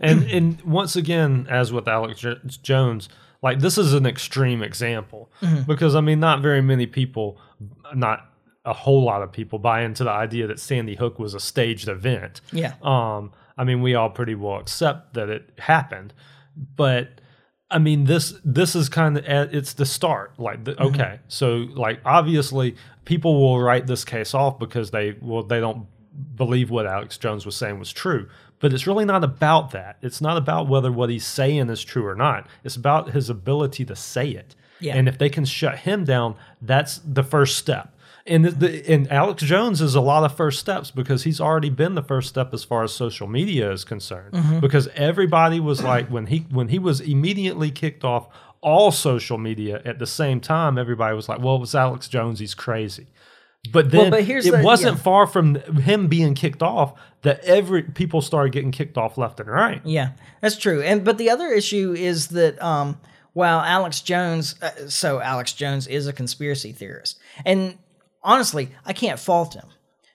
Speaker 2: And and once again, as with Alex Jo- Jones, like this is an extreme example because I mean, not very many people, not a whole lot of people, buy into the idea that Sandy Hook was a staged event.
Speaker 1: yeah
Speaker 2: Um, I mean, we all pretty well accept that it happened, but I mean, this this is kind of it's the start. Like, the, mm-hmm. okay, so like obviously people will write this case off because they well they don't believe what Alex Jones was saying was true. But it's really not about that. It's not about whether what he's saying is true or not. It's about his ability to say it.
Speaker 1: Yeah.
Speaker 2: And if they can shut him down, that's the first step. And the, and Alex Jones is a lot of first steps because he's already been the first step as far as social media is concerned.
Speaker 1: Mm-hmm.
Speaker 2: Because everybody was like when he when he was immediately kicked off all social media at the same time, everybody was like, "Well, it was Alex Jones. He's crazy." But then
Speaker 1: but here's
Speaker 2: it
Speaker 1: the-
Speaker 2: wasn't
Speaker 1: yeah.
Speaker 2: far from him being kicked off that every people started getting kicked off left and right.
Speaker 1: Yeah, that's true. And but the other issue is that um, while Alex Jones, uh, so Alex Jones is a conspiracy theorist, and honestly, I can't fault him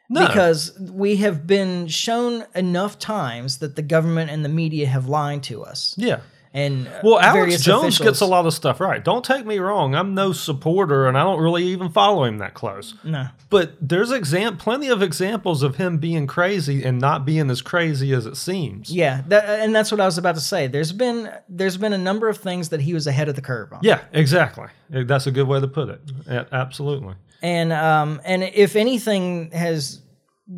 Speaker 2: No.
Speaker 1: Because we have been shown enough times that the government and the media have lied to us.
Speaker 2: Yeah.
Speaker 1: And
Speaker 2: Well, Alex Jones
Speaker 1: officials-
Speaker 2: gets a lot of stuff right. Don't take me wrong. I'm no supporter and I don't really even follow him that close.
Speaker 1: No.
Speaker 2: But there's exam- plenty of examples of him being crazy and not being as crazy as it seems.
Speaker 1: Yeah, that, and that's what I was about to say. There's been there's been a number of things that he was ahead of the curve on.
Speaker 2: Yeah, exactly. That's a good way to put it. Absolutely.
Speaker 1: and um and if anything has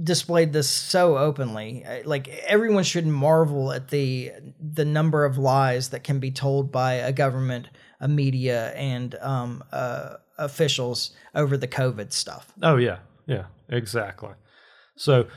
Speaker 1: displayed this so openly. Like everyone should marvel at the the number of lies that can be told by a government a media and um uh officials over the covid stuff.
Speaker 2: Oh yeah, yeah, exactly. So,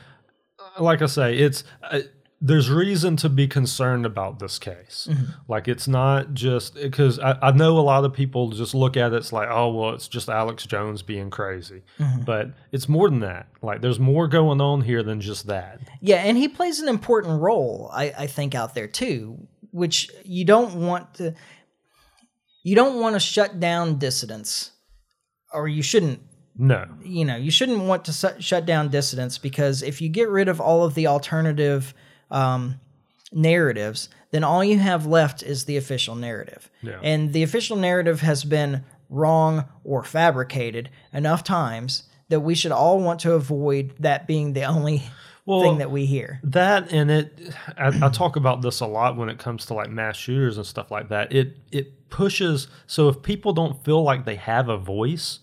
Speaker 2: like I say, it's uh, there's reason to be concerned about this case. Mm-hmm. Like it's not just because I, I know a lot of people just look at it, it's like, oh well, it's just Alex Jones being crazy, mm-hmm. but it's more than that. Like there's more going on here than just that.
Speaker 1: yeah and he plays an important role i i think out there too which you don't want to you don't want to shut down dissidents or you shouldn't
Speaker 2: No,
Speaker 1: you know you shouldn't want to su- shut down dissidents because if you get rid of all of the alternative um, narratives then all you have left is the official narrative
Speaker 2: Yeah.
Speaker 1: and the official narrative has been wrong or fabricated enough times that we should all want to avoid that being the only
Speaker 2: Well,
Speaker 1: thing that we hear
Speaker 2: That and it, I, I talk about this a lot when it comes to like mass shooters and stuff like that. It it pushes. So if people don't feel like they have a voice,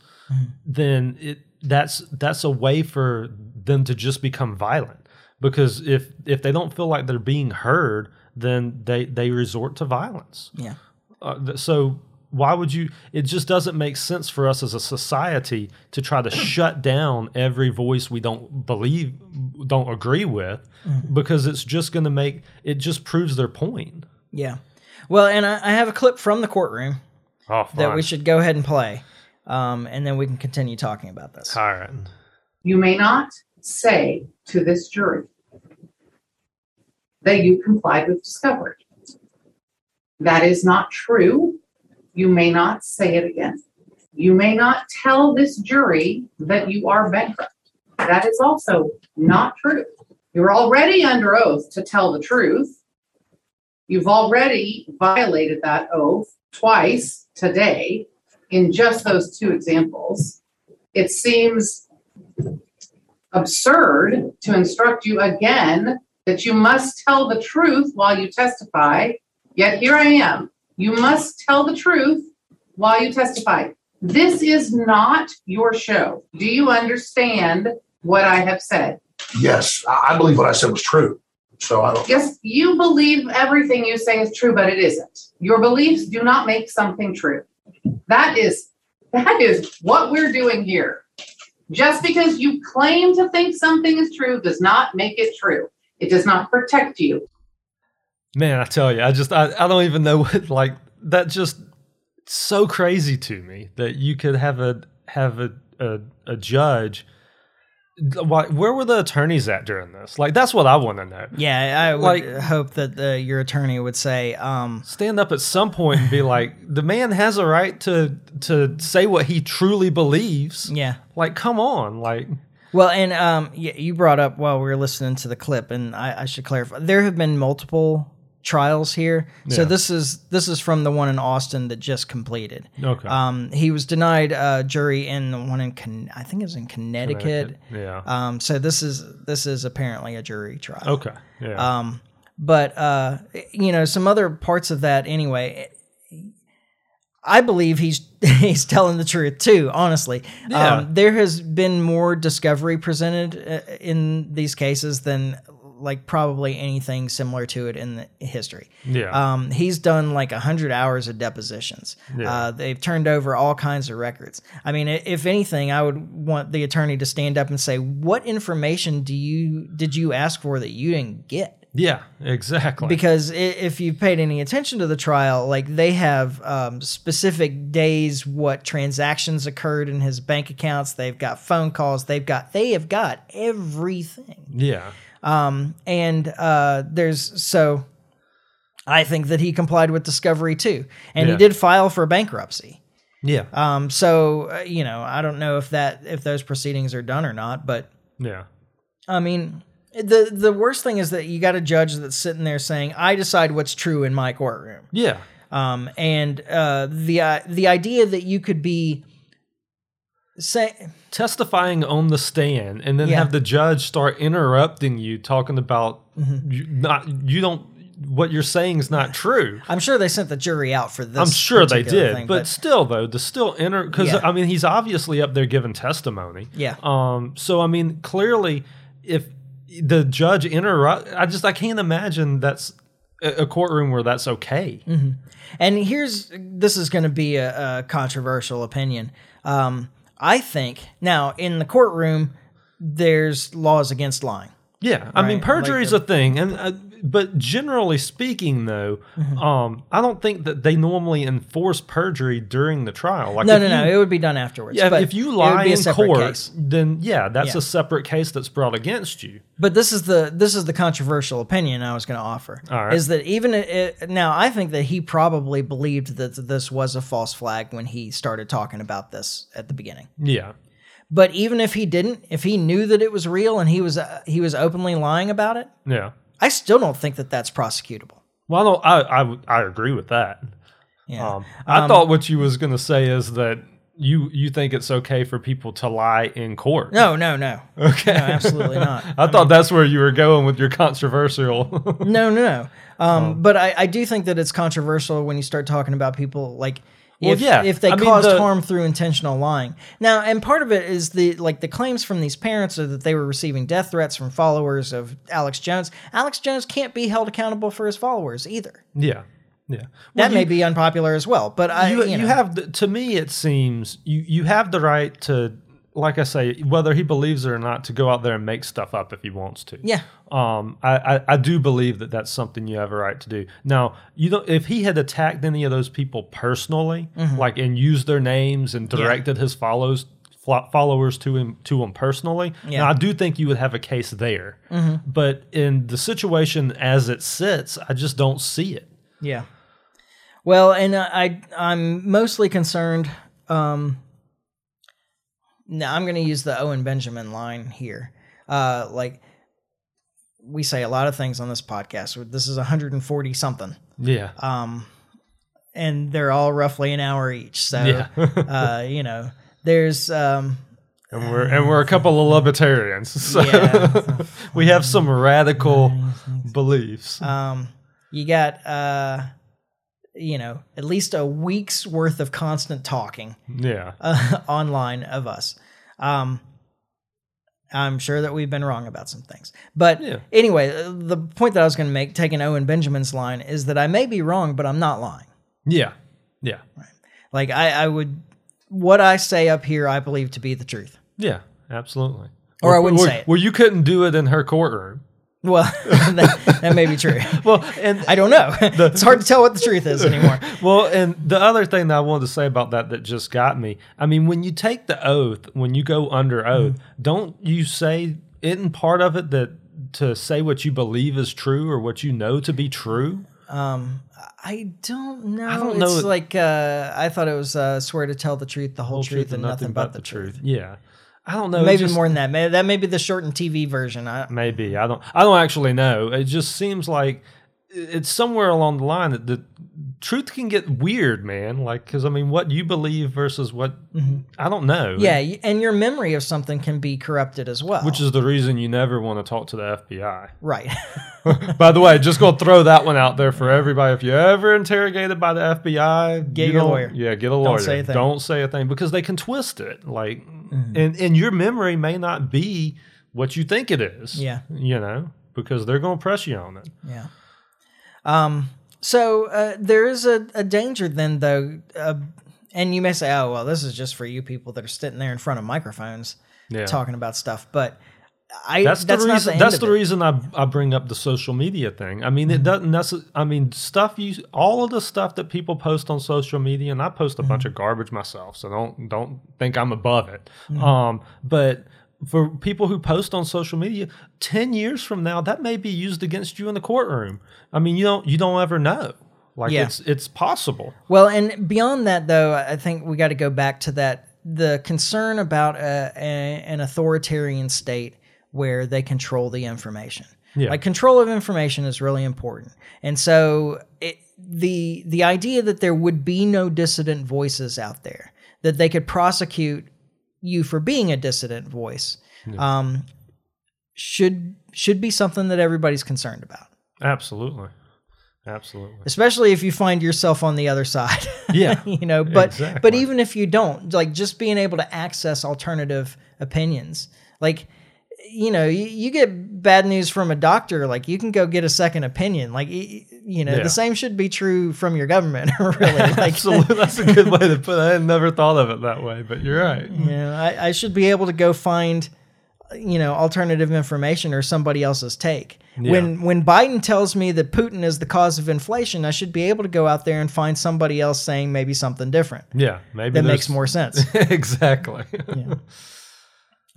Speaker 2: then it that's that's a way for them to just become violent. Because if if they don't feel like they're being heard, then they they resort to violence.
Speaker 1: yeah.
Speaker 2: Uh, so why would you it just doesn't make sense for us as a society to try to shut down every voice we don't believe don't agree with because it's just going to make it just proves their point.
Speaker 1: Yeah. Well and i, I have a clip from the courtroom
Speaker 2: oh
Speaker 1: that we should go ahead and play um, and then we can continue talking about this.
Speaker 2: All right.
Speaker 3: You may not say to this jury that you complied with discovery. That is not true. You may not say it again. You may not tell this jury that you are bankrupt. That is also not true. You're already under oath to tell the truth. You've already violated that oath twice today in just those two examples. It seems absurd to instruct you again that you must tell the truth while you testify. Yet here I am. You must tell the truth while you testify. This is not your show. Do you understand what I have said?
Speaker 4: Yes, I believe what I said was true. So I don't,
Speaker 3: Yes, you believe everything you say is true, but it isn't. Your beliefs do not make something true. That is that is what we're doing here. Just because you claim to think something is true does not make it true. It does not protect you.
Speaker 2: man i tell you i just i, I don't even know what like that just so crazy to me that you could have a have a a, a judge why, where were the attorneys at during this like that's what i want to know
Speaker 1: Yeah, I would
Speaker 2: Like-
Speaker 1: hope that uh, your attorney would say, um,
Speaker 2: stand up at some point and be like, the man has a right to to say what he truly believes.
Speaker 1: yeah.
Speaker 2: Like, come on, like,
Speaker 1: Well, and um, yeah, you brought up while we were listening to the clip, and I, I should clarify: there have been multiple trials here. So this is this is from the one in Austin that just completed.
Speaker 2: okay,
Speaker 1: Um, he was denied a jury in the one in Con- I think it was in Connecticut.
Speaker 2: yeah,
Speaker 1: Um, so this is this is apparently a jury trial.
Speaker 2: okay, yeah,
Speaker 1: Um, but uh, you know, some other parts of that anyway. I believe he's he's telling the truth too. Honestly,
Speaker 2: Yeah.
Speaker 1: um, there has been more discovery presented uh, in these cases than like probably anything similar to it in the history.
Speaker 2: yeah,
Speaker 1: Um, he's done like a hundred hours of depositions.
Speaker 2: Yeah.
Speaker 1: Uh, they've turned over all kinds of records. I mean, if anything, I would want the attorney to stand up and say, "What information do you did you ask for that you didn't get?"
Speaker 2: yeah, exactly.
Speaker 1: Because if you paid any attention to the trial, like they have um, specific days, what transactions occurred in his bank accounts. They've got phone calls. They've got they have got everything.
Speaker 2: yeah,
Speaker 1: Um, and uh, there's so I think that he complied with discovery too, and
Speaker 2: Yeah.
Speaker 1: he did file for bankruptcy.
Speaker 2: yeah,
Speaker 1: Um, so uh, you know, I don't know if that if those proceedings are done or not, but
Speaker 2: yeah.
Speaker 1: I mean, the the worst thing is that you got a judge that's sitting there saying, "I decide what's true in my courtroom,"
Speaker 2: Yeah.
Speaker 1: um, and uh, the uh, the idea that you could be say
Speaker 2: testifying on the stand and then
Speaker 1: Yeah.
Speaker 2: have the judge start interrupting you talking about
Speaker 1: Mm-hmm.
Speaker 2: you not you don't what you're saying is not true
Speaker 1: I'm sure they sent the jury out for this.
Speaker 2: i'm sure they did
Speaker 1: thing,
Speaker 2: but, still though to still enter because
Speaker 1: Yeah.
Speaker 2: i mean he's obviously up there giving testimony
Speaker 1: Yeah.
Speaker 2: um so i mean clearly if the judge interrupt i just i can't imagine that's a a courtroom where that's okay
Speaker 1: Mm-hmm. And here's this is going to be a, a controversial opinion. Um, I think now in the courtroom, there's laws against lying.
Speaker 2: Yeah, I mean perjury
Speaker 1: like
Speaker 2: is a thing, and uh, but generally speaking, though,
Speaker 1: Mm-hmm.
Speaker 2: um, I don't think that they normally enforce perjury during the trial. Like,
Speaker 1: No, no, no. It would be done afterwards.
Speaker 2: yeah,
Speaker 1: but
Speaker 2: if you lie in court,
Speaker 1: case.
Speaker 2: then yeah, that's
Speaker 1: Yeah.
Speaker 2: a separate case that's brought against you.
Speaker 1: But this is the this is the controversial opinion I was going to offer.
Speaker 2: All right.
Speaker 1: Is that even it, now? I think that he probably believed that this was a false flag when he started talking about this at the beginning.
Speaker 2: Yeah,
Speaker 1: But even if he didn't, if he knew that it was real and he was uh, he was openly lying about it,
Speaker 2: yeah.
Speaker 1: I still don't think that that's prosecutable.
Speaker 2: Well, I. I I, I agree with that.
Speaker 1: Yeah.
Speaker 2: Um, I
Speaker 1: Um,
Speaker 2: thought what you was gonna say is that you you think it's okay for people to lie in court.
Speaker 1: No, no, no.
Speaker 2: Okay.
Speaker 1: No, absolutely not.
Speaker 2: I thought that's where you were going with your controversial.
Speaker 1: No, no, no. Um,
Speaker 2: Oh.
Speaker 1: But I, I do think that it's controversial when you start talking about people like
Speaker 2: Well,
Speaker 1: if,
Speaker 2: yeah.
Speaker 1: if they
Speaker 2: I mean,
Speaker 1: caused
Speaker 2: the-
Speaker 1: harm through intentional lying. Now, and part of it is the like the claims from these parents are that they were receiving death threats from followers of Alex Jones. Alex Jones can't be held accountable for his followers either.
Speaker 2: yeah, yeah.
Speaker 1: That
Speaker 2: Well,
Speaker 1: may be unpopular as well. But I,
Speaker 2: you,
Speaker 1: you,
Speaker 2: you have the, to me it seems you you have the right to like I say whether he believes it or not to go out there and make stuff up if he wants to.
Speaker 1: yeah.
Speaker 2: Um, I, I, I do believe that that's something you have a right to do. Now, you don't. If he had attacked any of those people personally,
Speaker 1: Mm-hmm.
Speaker 2: like and used their names and directed his follows followers to him to him personally,
Speaker 1: Yeah. Mm-hmm.
Speaker 2: now, I do think you would have a case there. But in the situation as it sits, I just don't see it.
Speaker 1: Yeah. Well, and uh, I I'm mostly concerned. Um, now I'm going to use the Owen Benjamin line here. Uh, like we say a lot of things on this podcast. This is 140 something,
Speaker 2: Yeah.
Speaker 1: um, and they're all roughly an hour each. So
Speaker 2: Yeah.
Speaker 1: uh, you know, there's um,
Speaker 2: And we're and we're a couple of libertarians, so
Speaker 1: Yeah.
Speaker 2: we have some radical beliefs.
Speaker 1: um, you got uh, you know at least a week's worth of constant talking.
Speaker 2: yeah,
Speaker 1: uh, online of us. Um, I'm sure that we've been wrong about some things. But
Speaker 2: Yeah.
Speaker 1: anyway, uh, the point that I was going to make, taking Owen Benjamin's line, is that I may be wrong, but I'm not lying.
Speaker 2: yeah, yeah,
Speaker 1: Like, I, I would, what I say up here, I believe to be the truth.
Speaker 2: yeah, absolutely.
Speaker 1: Or I wouldn't
Speaker 2: well,
Speaker 1: say it.
Speaker 2: Well, you couldn't do it in her courtroom.
Speaker 1: Well, that, that may be true.
Speaker 2: Well, and
Speaker 1: I don't know. it's hard to tell what the truth is anymore.
Speaker 2: well, and the other thing that I wanted to say about that that just got me. I mean, when you take the oath, when you go under oath,
Speaker 1: Mm-hmm.
Speaker 2: don't you say isn't part of it that to say what you believe is true or what you know to be true?
Speaker 1: Um, I don't know.
Speaker 2: I don't
Speaker 1: it's
Speaker 2: know.
Speaker 1: like uh, I thought it was uh, swear to tell the truth, the whole, truth, and nothing, but the truth.
Speaker 2: Yeah, I don't know.
Speaker 1: Maybe
Speaker 2: just-
Speaker 1: more than that. Maybe that may be the shortened TV version. I,
Speaker 2: Maybe I don't. I don't actually know. It just seems like it's somewhere along the line that the truth can get weird, man. Like, because I mean, what you believe versus what I don't know.
Speaker 1: yeah, and your memory of something can be corrupted as well.
Speaker 2: which is the reason you never want to talk to the FBI.
Speaker 1: right.
Speaker 2: By the way, just gonna throw that one out there for everybody. If you're ever interrogated by the FBI,
Speaker 1: Get
Speaker 2: you don't-
Speaker 1: lawyer.
Speaker 2: Yeah, get a lawyer.
Speaker 1: say a thing.
Speaker 2: Don't say a thing because they can twist it. Like,
Speaker 1: Mm-hmm.
Speaker 2: and and your memory may not be what you think it is.
Speaker 1: Yeah.
Speaker 2: you know, because they're gonna press you on it.
Speaker 1: yeah. Um. So uh, there is a, a danger then, though, uh, and you may say, "Oh, well, this is just for you people that are sitting there in front of microphones
Speaker 2: Yeah,
Speaker 1: talking about stuff." But I
Speaker 2: That's,
Speaker 1: that's,
Speaker 2: the reason.
Speaker 1: the
Speaker 2: that's the
Speaker 1: it.
Speaker 2: reason I, I bring up the social media thing. I mean, it doesn't necessarily. I mean, stuff you all of the stuff that people post on social media, and I post a bunch of garbage myself, so don't don't think I'm above it. Um, but for people who post on social media, ten years from now, that may be used against you in the courtroom. I mean, you don't you don't ever know. Like
Speaker 1: Yeah.
Speaker 2: it's it's possible.
Speaker 1: Well, and beyond that, though, I think we got to go back to that the concern about a, a, an authoritarian state where they control the information.
Speaker 2: Yeah.
Speaker 1: Like control of information is really important. And so it, the the idea that there would be no dissident voices out there, that they could prosecute you for being a dissident voice, um, should should be something that everybody's concerned about.
Speaker 2: Absolutely. Absolutely.
Speaker 1: Especially if you find yourself on the other side.
Speaker 2: Yeah.
Speaker 1: you know, but
Speaker 2: Exactly.
Speaker 1: but even if you don't, like just being able to access alternative opinions. Like you know, you, you get bad news from a doctor, like you can go get a second opinion. Like you know,
Speaker 2: Yeah.
Speaker 1: the same should be true from your government, really. Like
Speaker 2: Absolutely. That's a good way to put it. I had never thought of it that way, but you're right.
Speaker 1: you know, I, I should be able to go find you know alternative information or somebody else's take when when biden tells me that putin is the cause of inflation i should be able to go out there and find somebody else saying maybe something different
Speaker 2: Yeah. Maybe
Speaker 1: that makes more sense
Speaker 2: exactly.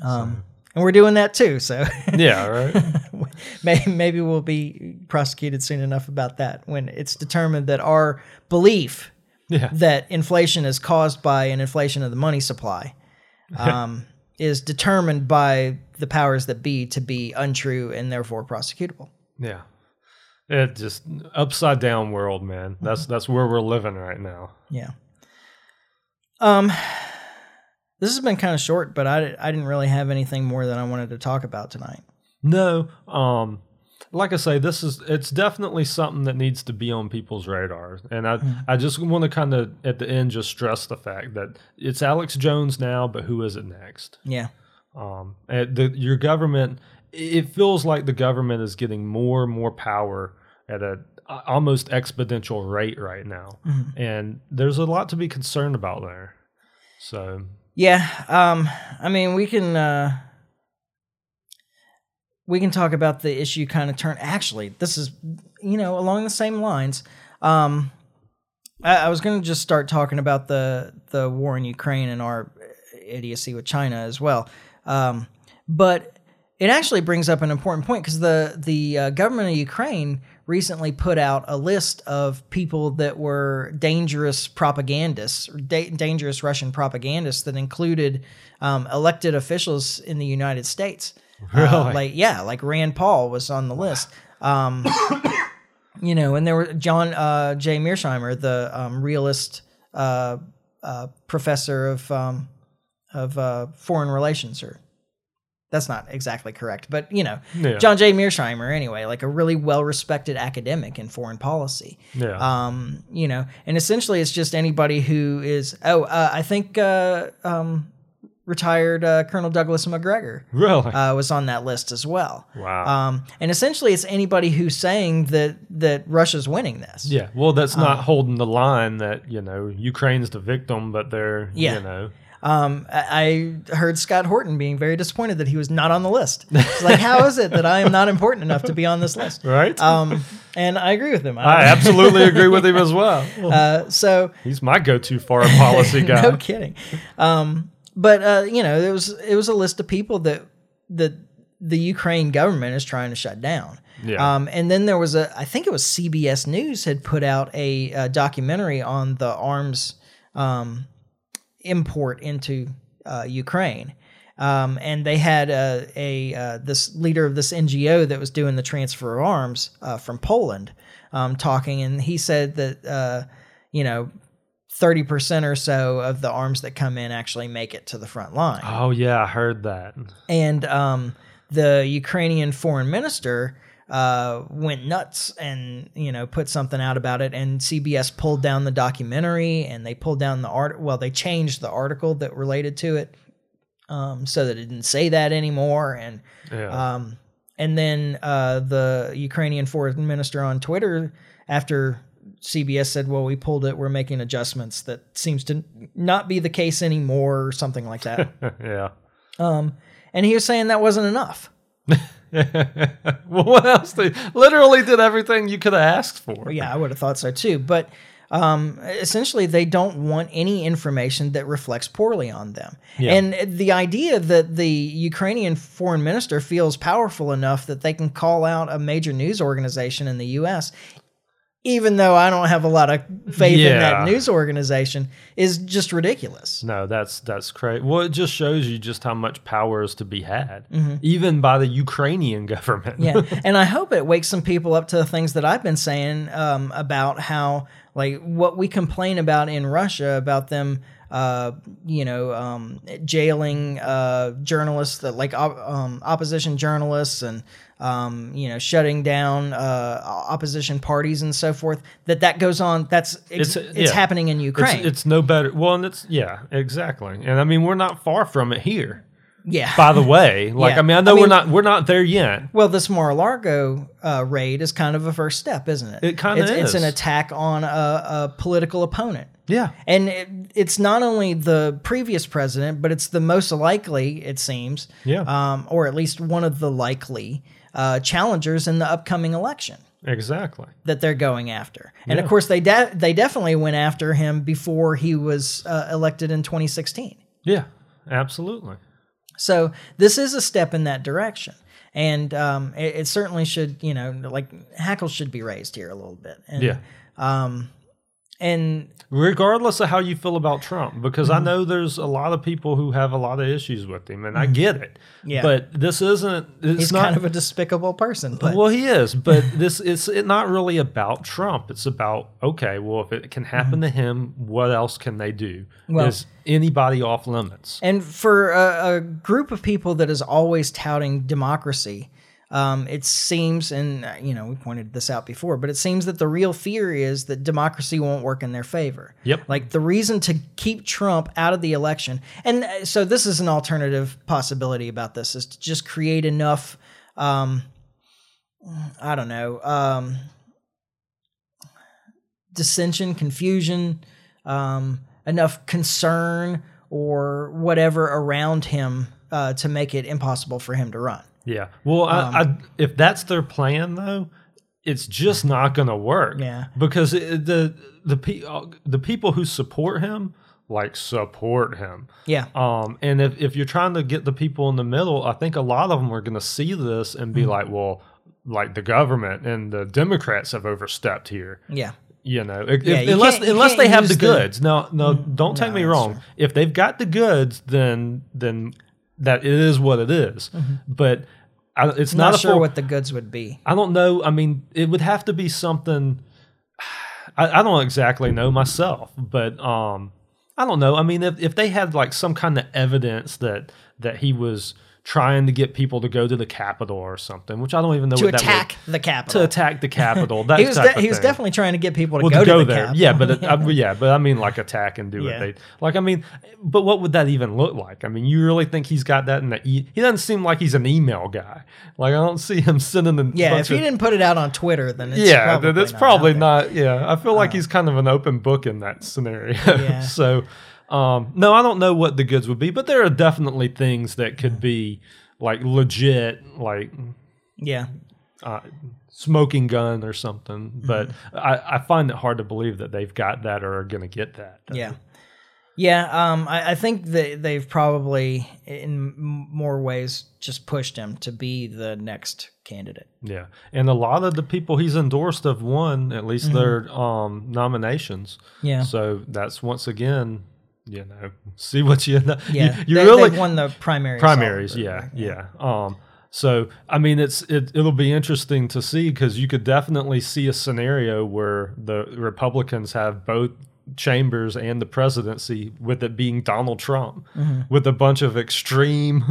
Speaker 1: um, and we're doing that too so
Speaker 2: yeah. Right.
Speaker 1: maybe, maybe we'll be prosecuted soon enough about that when it's determined that our belief
Speaker 2: Yeah.
Speaker 1: that inflation is caused by an inflation of the money supply um, is determined by the powers that be to be untrue and therefore prosecutable.
Speaker 2: Yeah. It just upside down world, man. That's that's where we're living right now.
Speaker 1: Yeah. Um, this has been kind of short, but I, I didn't really have anything more that I wanted to talk about tonight.
Speaker 2: No, um, like I say, this is it's definitely something that needs to be on people's radars, and I I just want to kind of at the end just stress the fact that it's Alex Jones now, but who is it next?
Speaker 1: Yeah.
Speaker 2: Um, the, your government, it feels like the government is getting more and more power at a a- almost exponential rate right now, and there's a lot to be concerned about there. So
Speaker 1: Yeah. Um, I mean, we can, uh, we can talk about the issue kind of turn. Actually, this is, you know, along the same lines. Um, I, I was going to just start talking about the the war in Ukraine and our idiocy with China as well. Um, but it actually brings up an important point because the the uh, government of Ukraine recently put out a list of people that were dangerous propagandists, or da- dangerous Russian propagandists that included um, elected officials in the United States. Uh,
Speaker 2: Really?
Speaker 1: like yeah, like Rand Paul was on the list. Um, you know, and there were John uh, J. Mearsheimer, the um, realist uh, uh, professor of um, of uh, foreign relations, or that's not exactly correct, but you know,
Speaker 2: Yeah.
Speaker 1: John J. Mearsheimer, anyway, like a really well respected academic in foreign policy.
Speaker 2: yeah,
Speaker 1: Um, you know, and essentially it's just anybody who is, oh, uh, I think uh, um, retired uh, Colonel Douglas Macgregor
Speaker 2: really,
Speaker 1: uh, was on that list as well.
Speaker 2: wow.
Speaker 1: Um, and essentially, it's anybody who's saying that that Russia's winning this.
Speaker 2: Yeah, well, that's
Speaker 1: Um,
Speaker 2: not holding the line that you know Ukraine's the victim, but they're
Speaker 1: Yeah.
Speaker 2: you know
Speaker 1: Um, I I heard Scott Horton being very disappointed that he was not on the list. It's like, how is it that I am not important enough to be on this list?
Speaker 2: right.
Speaker 1: Um, and I agree with him.
Speaker 2: I absolutely agree with him as well.
Speaker 1: uh, so
Speaker 2: He's my go-to foreign policy guy.
Speaker 1: no kidding. Um, but uh, you know, it was it was a list of people that that the Ukraine government is trying to shut down.
Speaker 2: Yeah.
Speaker 1: Um, and then there was a, I think it was CBS News had put out a, uh documentary on the arms um, import into uh, Ukraine. Um, and they had a, a uh, this leader of this NGO that was doing the transfer of arms uh, from Poland um, talking, and he said that uh, you know thirty percent or so of the arms that come in actually make it to the front line
Speaker 2: oh yeah, I heard that.
Speaker 1: and um, the Ukrainian foreign minister uh, went nuts and you know put something out about it. And CBS pulled down the documentary and they pulled down the art. Well, they changed the article that related to it um, so that it didn't say that anymore. And
Speaker 2: Yeah.
Speaker 1: um, and then uh, the Ukrainian foreign minister on Twitter, after CBS said, "Well, we pulled it. We're making adjustments." That seems to not be the case anymore, or something like that.
Speaker 2: yeah.
Speaker 1: um, and he was saying that wasn't enough.
Speaker 2: well, what else? They literally did everything you could have asked for.
Speaker 1: Well, yeah, I would have thought so too. But um, essentially, they don't want any information that reflects poorly on them.
Speaker 2: Yeah.
Speaker 1: And the idea that the Ukrainian foreign minister feels powerful enough that they can call out a major news organization in the U.S. even though I don't have a lot of faith in that news organization, is just ridiculous.
Speaker 2: No, that's that's crazy. Well, it just shows you just how much power is to be had,
Speaker 1: Mm-hmm.
Speaker 2: even by the Ukrainian government.
Speaker 1: yeah and i hope it wakes some people up to the things that i've been saying um, about how like what we complain about in russia about them uh, you know um, jailing uh, journalists that like op- um, opposition journalists and um, you know shutting down uh, opposition parties and so forth that that goes on that's ex-
Speaker 2: It's-
Speaker 1: it's,
Speaker 2: yeah.
Speaker 1: happening in ukraine
Speaker 2: It's, it's no better. Well, and it's yeah, exactly. And I mean, we're not far from it here.
Speaker 1: yeah
Speaker 2: By the way, like
Speaker 1: Yeah.
Speaker 2: I mean, I know
Speaker 1: I
Speaker 2: we're not we're not there yet.
Speaker 1: Well, this Mar-a-Lago uh, raid is kind of a first step, isn't it?
Speaker 2: It kinda
Speaker 1: it's, It's an attack on a, a political opponent.
Speaker 2: Yeah,
Speaker 1: And it, it's not only the previous president, but it's the most likely, it seems,
Speaker 2: Yeah.
Speaker 1: um, or at least one of the likely uh, challengers in the upcoming election
Speaker 2: exactly.
Speaker 1: that they're going after. And of course, they de- they definitely went after him before he was uh, elected in 2016.
Speaker 2: Yeah, absolutely.
Speaker 1: So this is a step in that direction. And um, it, it certainly should, you know, like hackles should be raised here a little bit. And,
Speaker 2: Yeah.
Speaker 1: And
Speaker 2: Regardless of how you feel about Trump, because
Speaker 1: Mm-hmm.
Speaker 2: I know there's a lot of people who have a lot of issues with him, and I get it.
Speaker 1: Mm-hmm. Yeah.
Speaker 2: But this isn't. It's
Speaker 1: he's
Speaker 2: not,
Speaker 1: kind of a despicable person. But
Speaker 2: well, he is, but this it's it not really about Trump. It's about okay, well, if it can happen to him, what else can they do?
Speaker 1: Mm-hmm. Well-
Speaker 2: is anybody off limits?
Speaker 1: And for a, a group of people that is always touting democracy, um, it seems, and uh, you know, we pointed this out before, but it seems that the real fear is that democracy won't work in their favor.
Speaker 2: Yep.
Speaker 1: Like the reason to keep Trump out of the election, and uh, so this is an alternative possibility about this is to just create enough. Um, I don't know. Um, dissension, confusion, um, enough concern or whatever around him uh, to make it impossible for him to run.
Speaker 2: Yeah. Well, I,
Speaker 1: Um,
Speaker 2: I, if that's their plan, though, it's just not going to work.
Speaker 1: Yeah.
Speaker 2: Because it, the the pe- uh, the people who support him like support him.
Speaker 1: Yeah.
Speaker 2: Um, and if, if you're trying to get the people in the middle, I think a lot of them are going to see this and
Speaker 1: Mm-hmm.
Speaker 2: be like, well, like the government and the Democrats have overstepped here.
Speaker 1: Yeah.
Speaker 2: You know, if,
Speaker 1: Yeah, you
Speaker 2: unless unless they have the
Speaker 1: use the-
Speaker 2: goods. No, no, don't take me wrong.
Speaker 1: true.
Speaker 2: If they've got the goods, then then that it is what it is. But I, it's
Speaker 1: I'm
Speaker 2: not,
Speaker 1: not, sure
Speaker 2: full,
Speaker 1: what the goods would be.
Speaker 2: I don't know. I mean, it would have to be something. I, I don't exactly know myself, but um, I don't know. I mean, if, if they had like some kind of evidence that that he was trying to get people to go to the Capitol or something, which I don't even know
Speaker 1: To
Speaker 2: what
Speaker 1: attack
Speaker 2: that
Speaker 1: the Capitol.
Speaker 2: to attack the Capitol. That
Speaker 1: he was, de- he was definitely trying to get people to
Speaker 2: Well,
Speaker 1: go
Speaker 2: to
Speaker 1: to, the
Speaker 2: there,
Speaker 1: Capitol.
Speaker 2: yeah, but it, uh, I, uh, yeah, but I mean like attack and do
Speaker 1: Yeah.
Speaker 2: what they like. I mean, but what would that even look like? I mean, you really think he's got that in the? E- he doesn't seem like he's an email guy. Like I don't see him sending the
Speaker 1: yeah, if he
Speaker 2: of-
Speaker 1: didn't put it out on Twitter, then it's
Speaker 2: yeah,
Speaker 1: probably
Speaker 2: that's
Speaker 1: not
Speaker 2: probably not. Yeah, I feel like uh. he's kind of an open book in that scenario.
Speaker 1: Yeah.
Speaker 2: so, um, no, I don't know what the goods would be, but there are definitely things that could be like legit, like
Speaker 1: Yeah,
Speaker 2: uh, smoking gun or something.
Speaker 1: Mm-hmm.
Speaker 2: But I, I find it hard to believe that they've got that or are going to get that.
Speaker 1: yeah, yeah. Um, I, I think that they've probably, in more ways, just pushed him to be the next candidate.
Speaker 2: Yeah, and a lot of the people he's endorsed have won at least their um, nominations.
Speaker 1: Mm-hmm. Yeah.
Speaker 2: So that's once again, you know, see what you know.
Speaker 1: Yeah,
Speaker 2: you, you
Speaker 1: they,
Speaker 2: really
Speaker 1: won the primaries.
Speaker 2: primaries.
Speaker 1: all
Speaker 2: Yeah, yeah. Um, so I mean, it's it, it'll be interesting to see because you could definitely see a scenario where the Republicans have both chambers and the presidency with it being Donald Trump
Speaker 1: Mm-hmm.
Speaker 2: with a bunch of extreme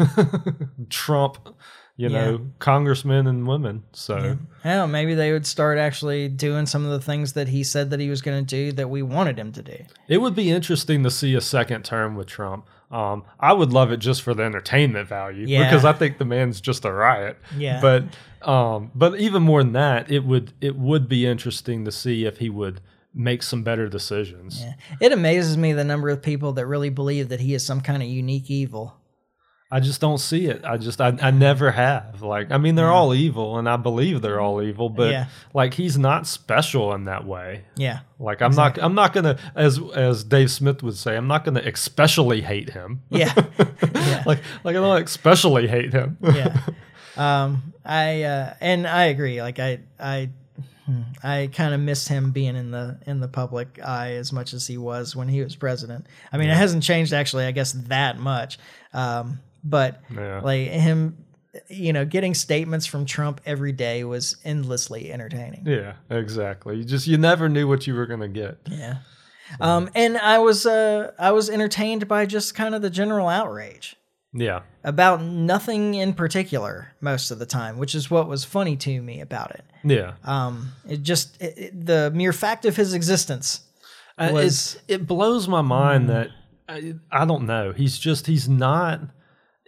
Speaker 2: Trump, you know, congressmen and women. So
Speaker 1: don't maybe they would start actually doing some of the things that he said that he was going to do that we wanted him to do.
Speaker 2: it would be interesting to see a second term with Trump. Um, I would love it just for the entertainment value
Speaker 1: Yeah.
Speaker 2: because I think the man's just a riot.
Speaker 1: Yeah.
Speaker 2: But um, but even more than that, it would it would be interesting to see if he would make some better decisions.
Speaker 1: Yeah. It amazes me the number of people that really believe that he is some kind of unique evil.
Speaker 2: I just don't see it. I just I, I never have. Like I mean they're all evil and I believe they're all evil, but
Speaker 1: Yeah.
Speaker 2: like he's not special in that way.
Speaker 1: Yeah.
Speaker 2: Like I'm not I'm not gonna as as Dave Smith would say, I'm not gonna especially hate him.
Speaker 1: Yeah. yeah.
Speaker 2: like like I don't especially hate him.
Speaker 1: yeah. Um, I uh, and I agree. Like I, I, I kind of miss him being in the in the public eye as much as he was when he was president. I mean, it hasn't changed actually, I guess that much. Um, but
Speaker 2: Yeah.
Speaker 1: like him, you know, getting statements from Trump every day was endlessly entertaining.
Speaker 2: Yeah, exactly. You just you never knew what you were gonna get.
Speaker 1: Yeah. Um, and I was uh, I was entertained by just kind of the general outrage
Speaker 2: Yeah.
Speaker 1: about nothing in particular most of the time, which is what was funny to me about it.
Speaker 2: Yeah.
Speaker 1: Um, it just it, it- the mere fact of his existence
Speaker 2: Uh,
Speaker 1: was-
Speaker 2: it's, it blows my mind that I, I don't know. He's just he's not.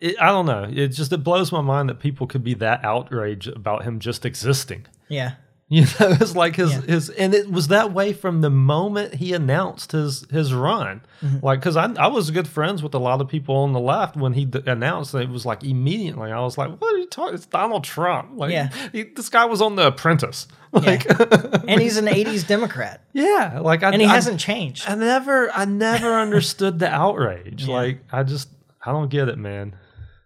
Speaker 2: It, I don't know. It just it blows my mind that people could be that outraged about him just existing.
Speaker 1: yeah
Speaker 2: You know, it's like his
Speaker 1: Yeah.
Speaker 2: his, and it was that way from the moment he announced his his run.
Speaker 1: Mm-hmm.
Speaker 2: Like, because I I was good friends with a lot of people on the left when he d- announced it. Was like immediately I was like, "What are you talking? It's Donald Trump." Like,
Speaker 1: Yeah.
Speaker 2: he, this guy was on The Apprentice. Like,
Speaker 1: and he's an 80s democrat
Speaker 2: yeah, like I
Speaker 1: and he
Speaker 2: I-
Speaker 1: hasn't changed
Speaker 2: I never, I never understood the outrage.
Speaker 1: Yeah.
Speaker 2: Like, I just, I don't get it, man.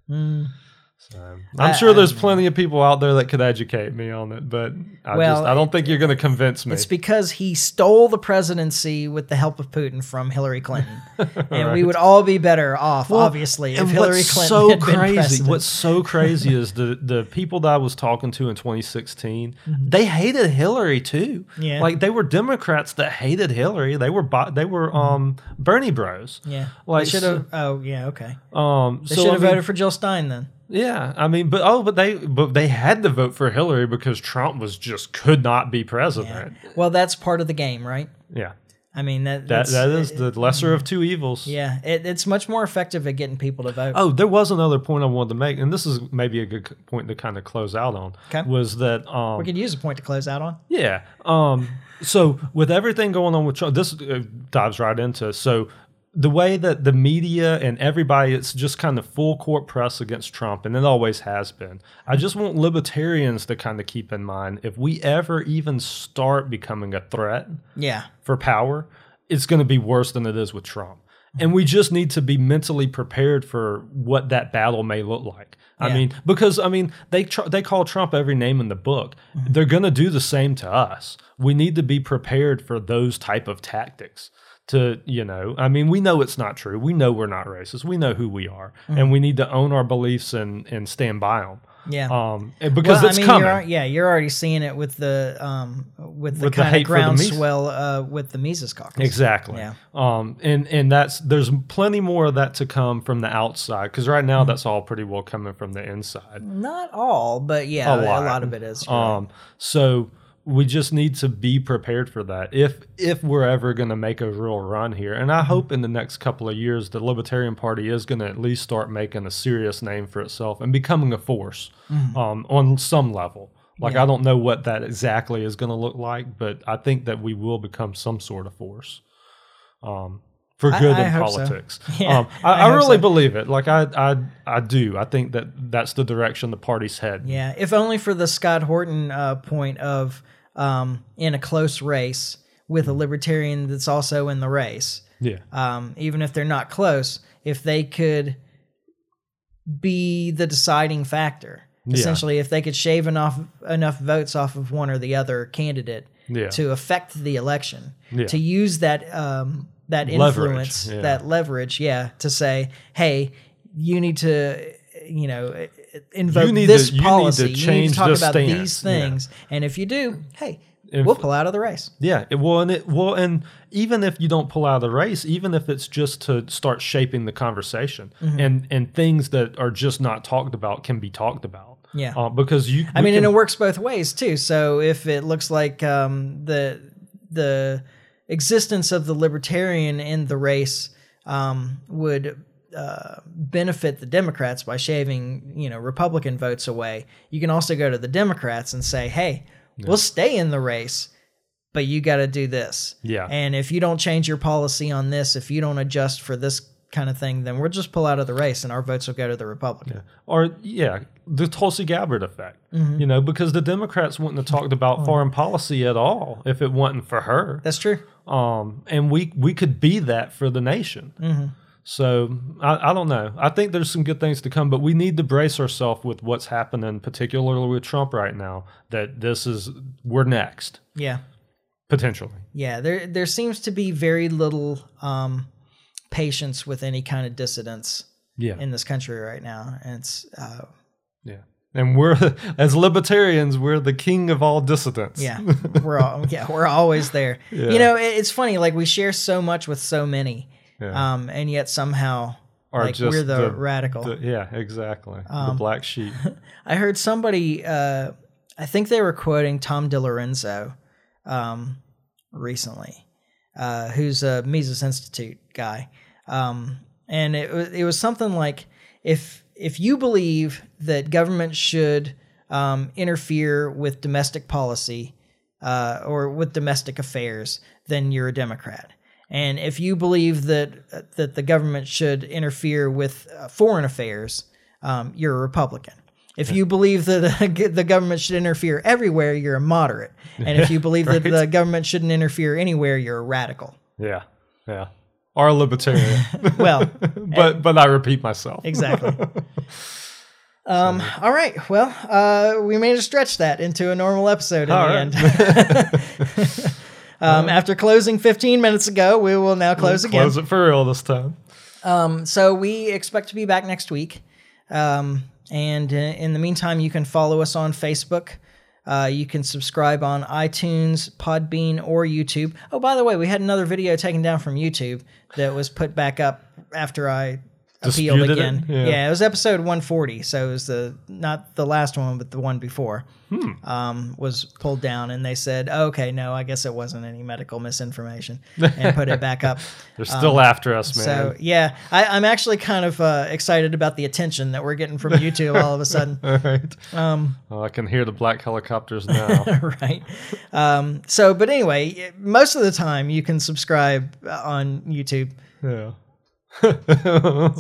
Speaker 1: Mm.
Speaker 2: So,
Speaker 1: I-
Speaker 2: I'm sure there's
Speaker 1: I-
Speaker 2: plenty of people out there that could educate me on it, but I
Speaker 1: Well,
Speaker 2: just, I don't think you're going to convince me.
Speaker 1: it's because he stole the presidency with the help of putin from hillary clinton and we would all be better off
Speaker 2: Well,
Speaker 1: obviously if hillary clinton
Speaker 2: so
Speaker 1: had been
Speaker 2: crazy,
Speaker 1: president.
Speaker 2: what's so crazy is the the people that I was talking to in 2016, they hated Hillary too.
Speaker 1: Mm-hmm. Yeah.
Speaker 2: like they were Democrats that hated Hillary. They were they were um Bernie Bros.
Speaker 1: yeah
Speaker 2: like,
Speaker 1: they should have oh yeah okay
Speaker 2: Um,
Speaker 1: they
Speaker 2: so,
Speaker 1: should
Speaker 2: I
Speaker 1: have
Speaker 2: mean-
Speaker 1: voted for jill stein then
Speaker 2: Yeah, I mean, but oh, but they but they had to vote for Hillary because Trump was just could not be
Speaker 1: yeah.
Speaker 2: president.
Speaker 1: well that's part of the game right
Speaker 2: Yeah,
Speaker 1: i mean that
Speaker 2: that that is the lesser of two evils.
Speaker 1: yeah it, it's much more effective at getting people to vote
Speaker 2: Oh, there was another point I wanted to make, and this is maybe a good point to kind of close out on.
Speaker 1: Okay.
Speaker 2: Was that um
Speaker 1: we could use a point to close out on
Speaker 2: yeah um so with everything going on with Trump, this uh, dives right into so the way that the media and everybody it's just kind of full court press against Trump and it always has been. I just want libertarians to kind of keep in mind if we ever even start becoming a threat
Speaker 1: yeah
Speaker 2: for power, it's going to be worse than it is with Trump. And we just need to be mentally prepared for what that battle may look like. I
Speaker 1: Yeah.
Speaker 2: mean, because I mean, they tr- they call Trump every name in the book. Mm-hmm. They're going to do the same to us. We need to be prepared for those type of tactics. To you know, I mean, we know it's not true. We know we're not racist. We know who we are, and we need to own our beliefs and and stand by them.
Speaker 1: yeah
Speaker 2: Um, because
Speaker 1: well,
Speaker 2: it's
Speaker 1: I mean,
Speaker 2: coming.
Speaker 1: You're, yeah, you're already seeing it with the um, with the
Speaker 2: With
Speaker 1: kind of
Speaker 2: the Mises.
Speaker 1: groundswell uh, with the Mises caucus.
Speaker 2: Exactly.
Speaker 1: Yeah.
Speaker 2: Um, and and that's there's plenty more of that to come from the outside because right
Speaker 1: Mm-hmm.
Speaker 2: now that's all pretty well coming from the inside.
Speaker 1: Not all, but yeah,
Speaker 2: A
Speaker 1: a
Speaker 2: lot.
Speaker 1: lot, of it is. right.
Speaker 2: Um, so we just need to be prepared for that if if we're ever going to make a real run here. And I
Speaker 1: Mm-hmm.
Speaker 2: hope in the next couple of years the Libertarian Party is going to at least start making a serious name for itself and becoming a force um, on some level. Like
Speaker 1: Mm-hmm. Yeah.
Speaker 2: I don't know what that exactly is going to look like, but I think that we will become some sort of force. Um, for good
Speaker 1: I
Speaker 2: in
Speaker 1: hope so.
Speaker 2: politics,
Speaker 1: Yeah,
Speaker 2: um, I,
Speaker 1: I
Speaker 2: I really
Speaker 1: so.
Speaker 2: believe it. Like I, I, I do. I think that that's the direction the party's heading.
Speaker 1: Yeah, if only for the Scott Horton uh, point of um, in a close race with a libertarian that's also in the race,
Speaker 2: Yeah.
Speaker 1: um, even if they're not close, if they could be the deciding factor.
Speaker 2: Yeah.
Speaker 1: Essentially, if they could shave enough enough votes off of one or the other candidate
Speaker 2: Yeah.
Speaker 1: to affect the election,
Speaker 2: Yeah.
Speaker 1: to use that um, that
Speaker 2: Leverage,
Speaker 1: influence,
Speaker 2: yeah.
Speaker 1: that leverage, yeah, to say, hey, you need to, you know, invoke
Speaker 2: You need
Speaker 1: this
Speaker 2: to- you need to
Speaker 1: policy. you need
Speaker 2: change
Speaker 1: to talk
Speaker 2: this
Speaker 1: about
Speaker 2: stance,
Speaker 1: these
Speaker 2: yeah.
Speaker 1: things, and if you do, hey,
Speaker 2: If-
Speaker 1: we'll pull out of the race.
Speaker 2: Yeah, it, will, and it well, and even if you don't pull out of the race, even if it's just to start shaping the conversation,
Speaker 1: Mm-hmm.
Speaker 2: and and things that are just not talked about can be talked about.
Speaker 1: Yeah.
Speaker 2: uh, because you.
Speaker 1: I mean,
Speaker 2: can-
Speaker 1: and it works both ways too. So if it looks like um, the the existence of the libertarian in the race um, would uh, benefit the Democrats by shaving, you know, Republican votes away, you can also go to the Democrats and say, "Hey, we'll stay in the race." But you got to do this.
Speaker 2: Yeah.
Speaker 1: And if you don't change your policy on this, if you don't adjust for this kind of thing, then we'll just pull out of the race and our votes will go to the Republican.
Speaker 2: or yeah, the Tulsi Gabbard effect.
Speaker 1: Mm-hmm.
Speaker 2: You know, because the Democrats wouldn't have talked about foreign policy at all if it wasn't for her.
Speaker 1: That's true.
Speaker 2: um, and we we could be that for the nation.
Speaker 1: Mm-hmm.
Speaker 2: So I, I don't know. I think there's some good things to come, but we need to brace ourselves with what's happening, particularly with Trump right now. That this is we're next
Speaker 1: Yeah.
Speaker 2: potentially.
Speaker 1: Yeah, there there seems to be very little um, patience with any kind of dissidents
Speaker 2: Yeah,
Speaker 1: in this country right now, and it's uh,
Speaker 2: yeah. And we're as libertarians, we're the king of all dissidents.
Speaker 1: yeah, we're all yeah we're always there.
Speaker 2: Yeah.
Speaker 1: You know, it, it's funny like we share so much with so many,
Speaker 2: Yeah.
Speaker 1: um, and yet somehow
Speaker 2: Or
Speaker 1: like
Speaker 2: just
Speaker 1: we're the,
Speaker 2: the-
Speaker 1: radical.
Speaker 2: The- yeah, exactly. the
Speaker 1: Um,
Speaker 2: black sheep.
Speaker 1: I heard somebody, uh, I think they were quoting Tom DiLorenzo um, recently, uh, who's a Mises Institute guy. Um, and it, wa- it was something like if if you believe that government should um, interfere with domestic policy uh, or with domestic affairs, then you're a Democrat. And if you believe that that the government should interfere with uh, foreign affairs, um, you're a Republican. If you believe that the government should interfere everywhere, you're a moderate. And if you believe that the government shouldn't interfere anywhere, you're a radical.
Speaker 2: Yeah, yeah. Or a libertarian.
Speaker 1: Well,
Speaker 2: but but I repeat myself.
Speaker 1: exactly. Um, all right. Well, uh, we managed to stretch that into a normal episode in
Speaker 2: All
Speaker 1: the
Speaker 2: right.
Speaker 1: end. Um, after closing 15 minutes ago, we will now close again.
Speaker 2: Close it for real this time.
Speaker 1: Um, so we expect to be back next week. Um, and uh, in the meantime, you can follow us on Facebook. Uh, you can subscribe on iTunes, Podbean, or YouTube. Oh, by the way, we had another video taken down from YouTube that was put back up after I appealed
Speaker 2: Disputed it?
Speaker 1: again.
Speaker 2: Yeah.
Speaker 1: Yeah. it was episode 140, so it was the not the last one, but the one before
Speaker 2: Hmm.
Speaker 1: um, was pulled down, and they said, "Okay, no, I guess it wasn't any medical misinformation," and put it back up.
Speaker 2: They're still after us, man.
Speaker 1: Um, So yeah, I, I'm actually kind of uh, excited about the attention that we're getting from YouTube all of a sudden.
Speaker 2: All right.
Speaker 1: Um,
Speaker 2: Oh, I can hear the black helicopters now.
Speaker 1: right. Um, so, but anyway, most of the time you can subscribe on YouTube.
Speaker 2: yeah.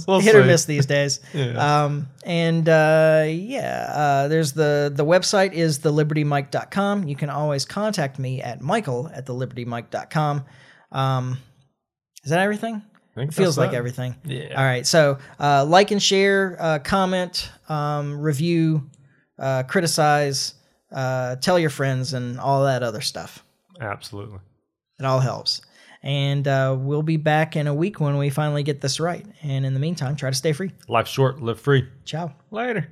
Speaker 2: We'll
Speaker 1: Hit or miss these days.
Speaker 2: Yeah.
Speaker 1: Um, and uh, yeah, uh, there's the the website is thelibertymike.com. You can always contact me at michael at thelibertymike.com. Um, is that everything?
Speaker 2: I think
Speaker 1: It feels like
Speaker 2: it.
Speaker 1: everything.
Speaker 2: Yeah.
Speaker 1: All right. So uh, like and share, uh, comment, um, review, uh, criticize, uh, tell your friends, and all that other stuff.
Speaker 2: Absolutely.
Speaker 1: It all helps. And uh, we'll be back in a week when we finally get this right. And in the meantime, try to stay free.
Speaker 2: Life short, live free.
Speaker 1: Ciao.
Speaker 2: Later.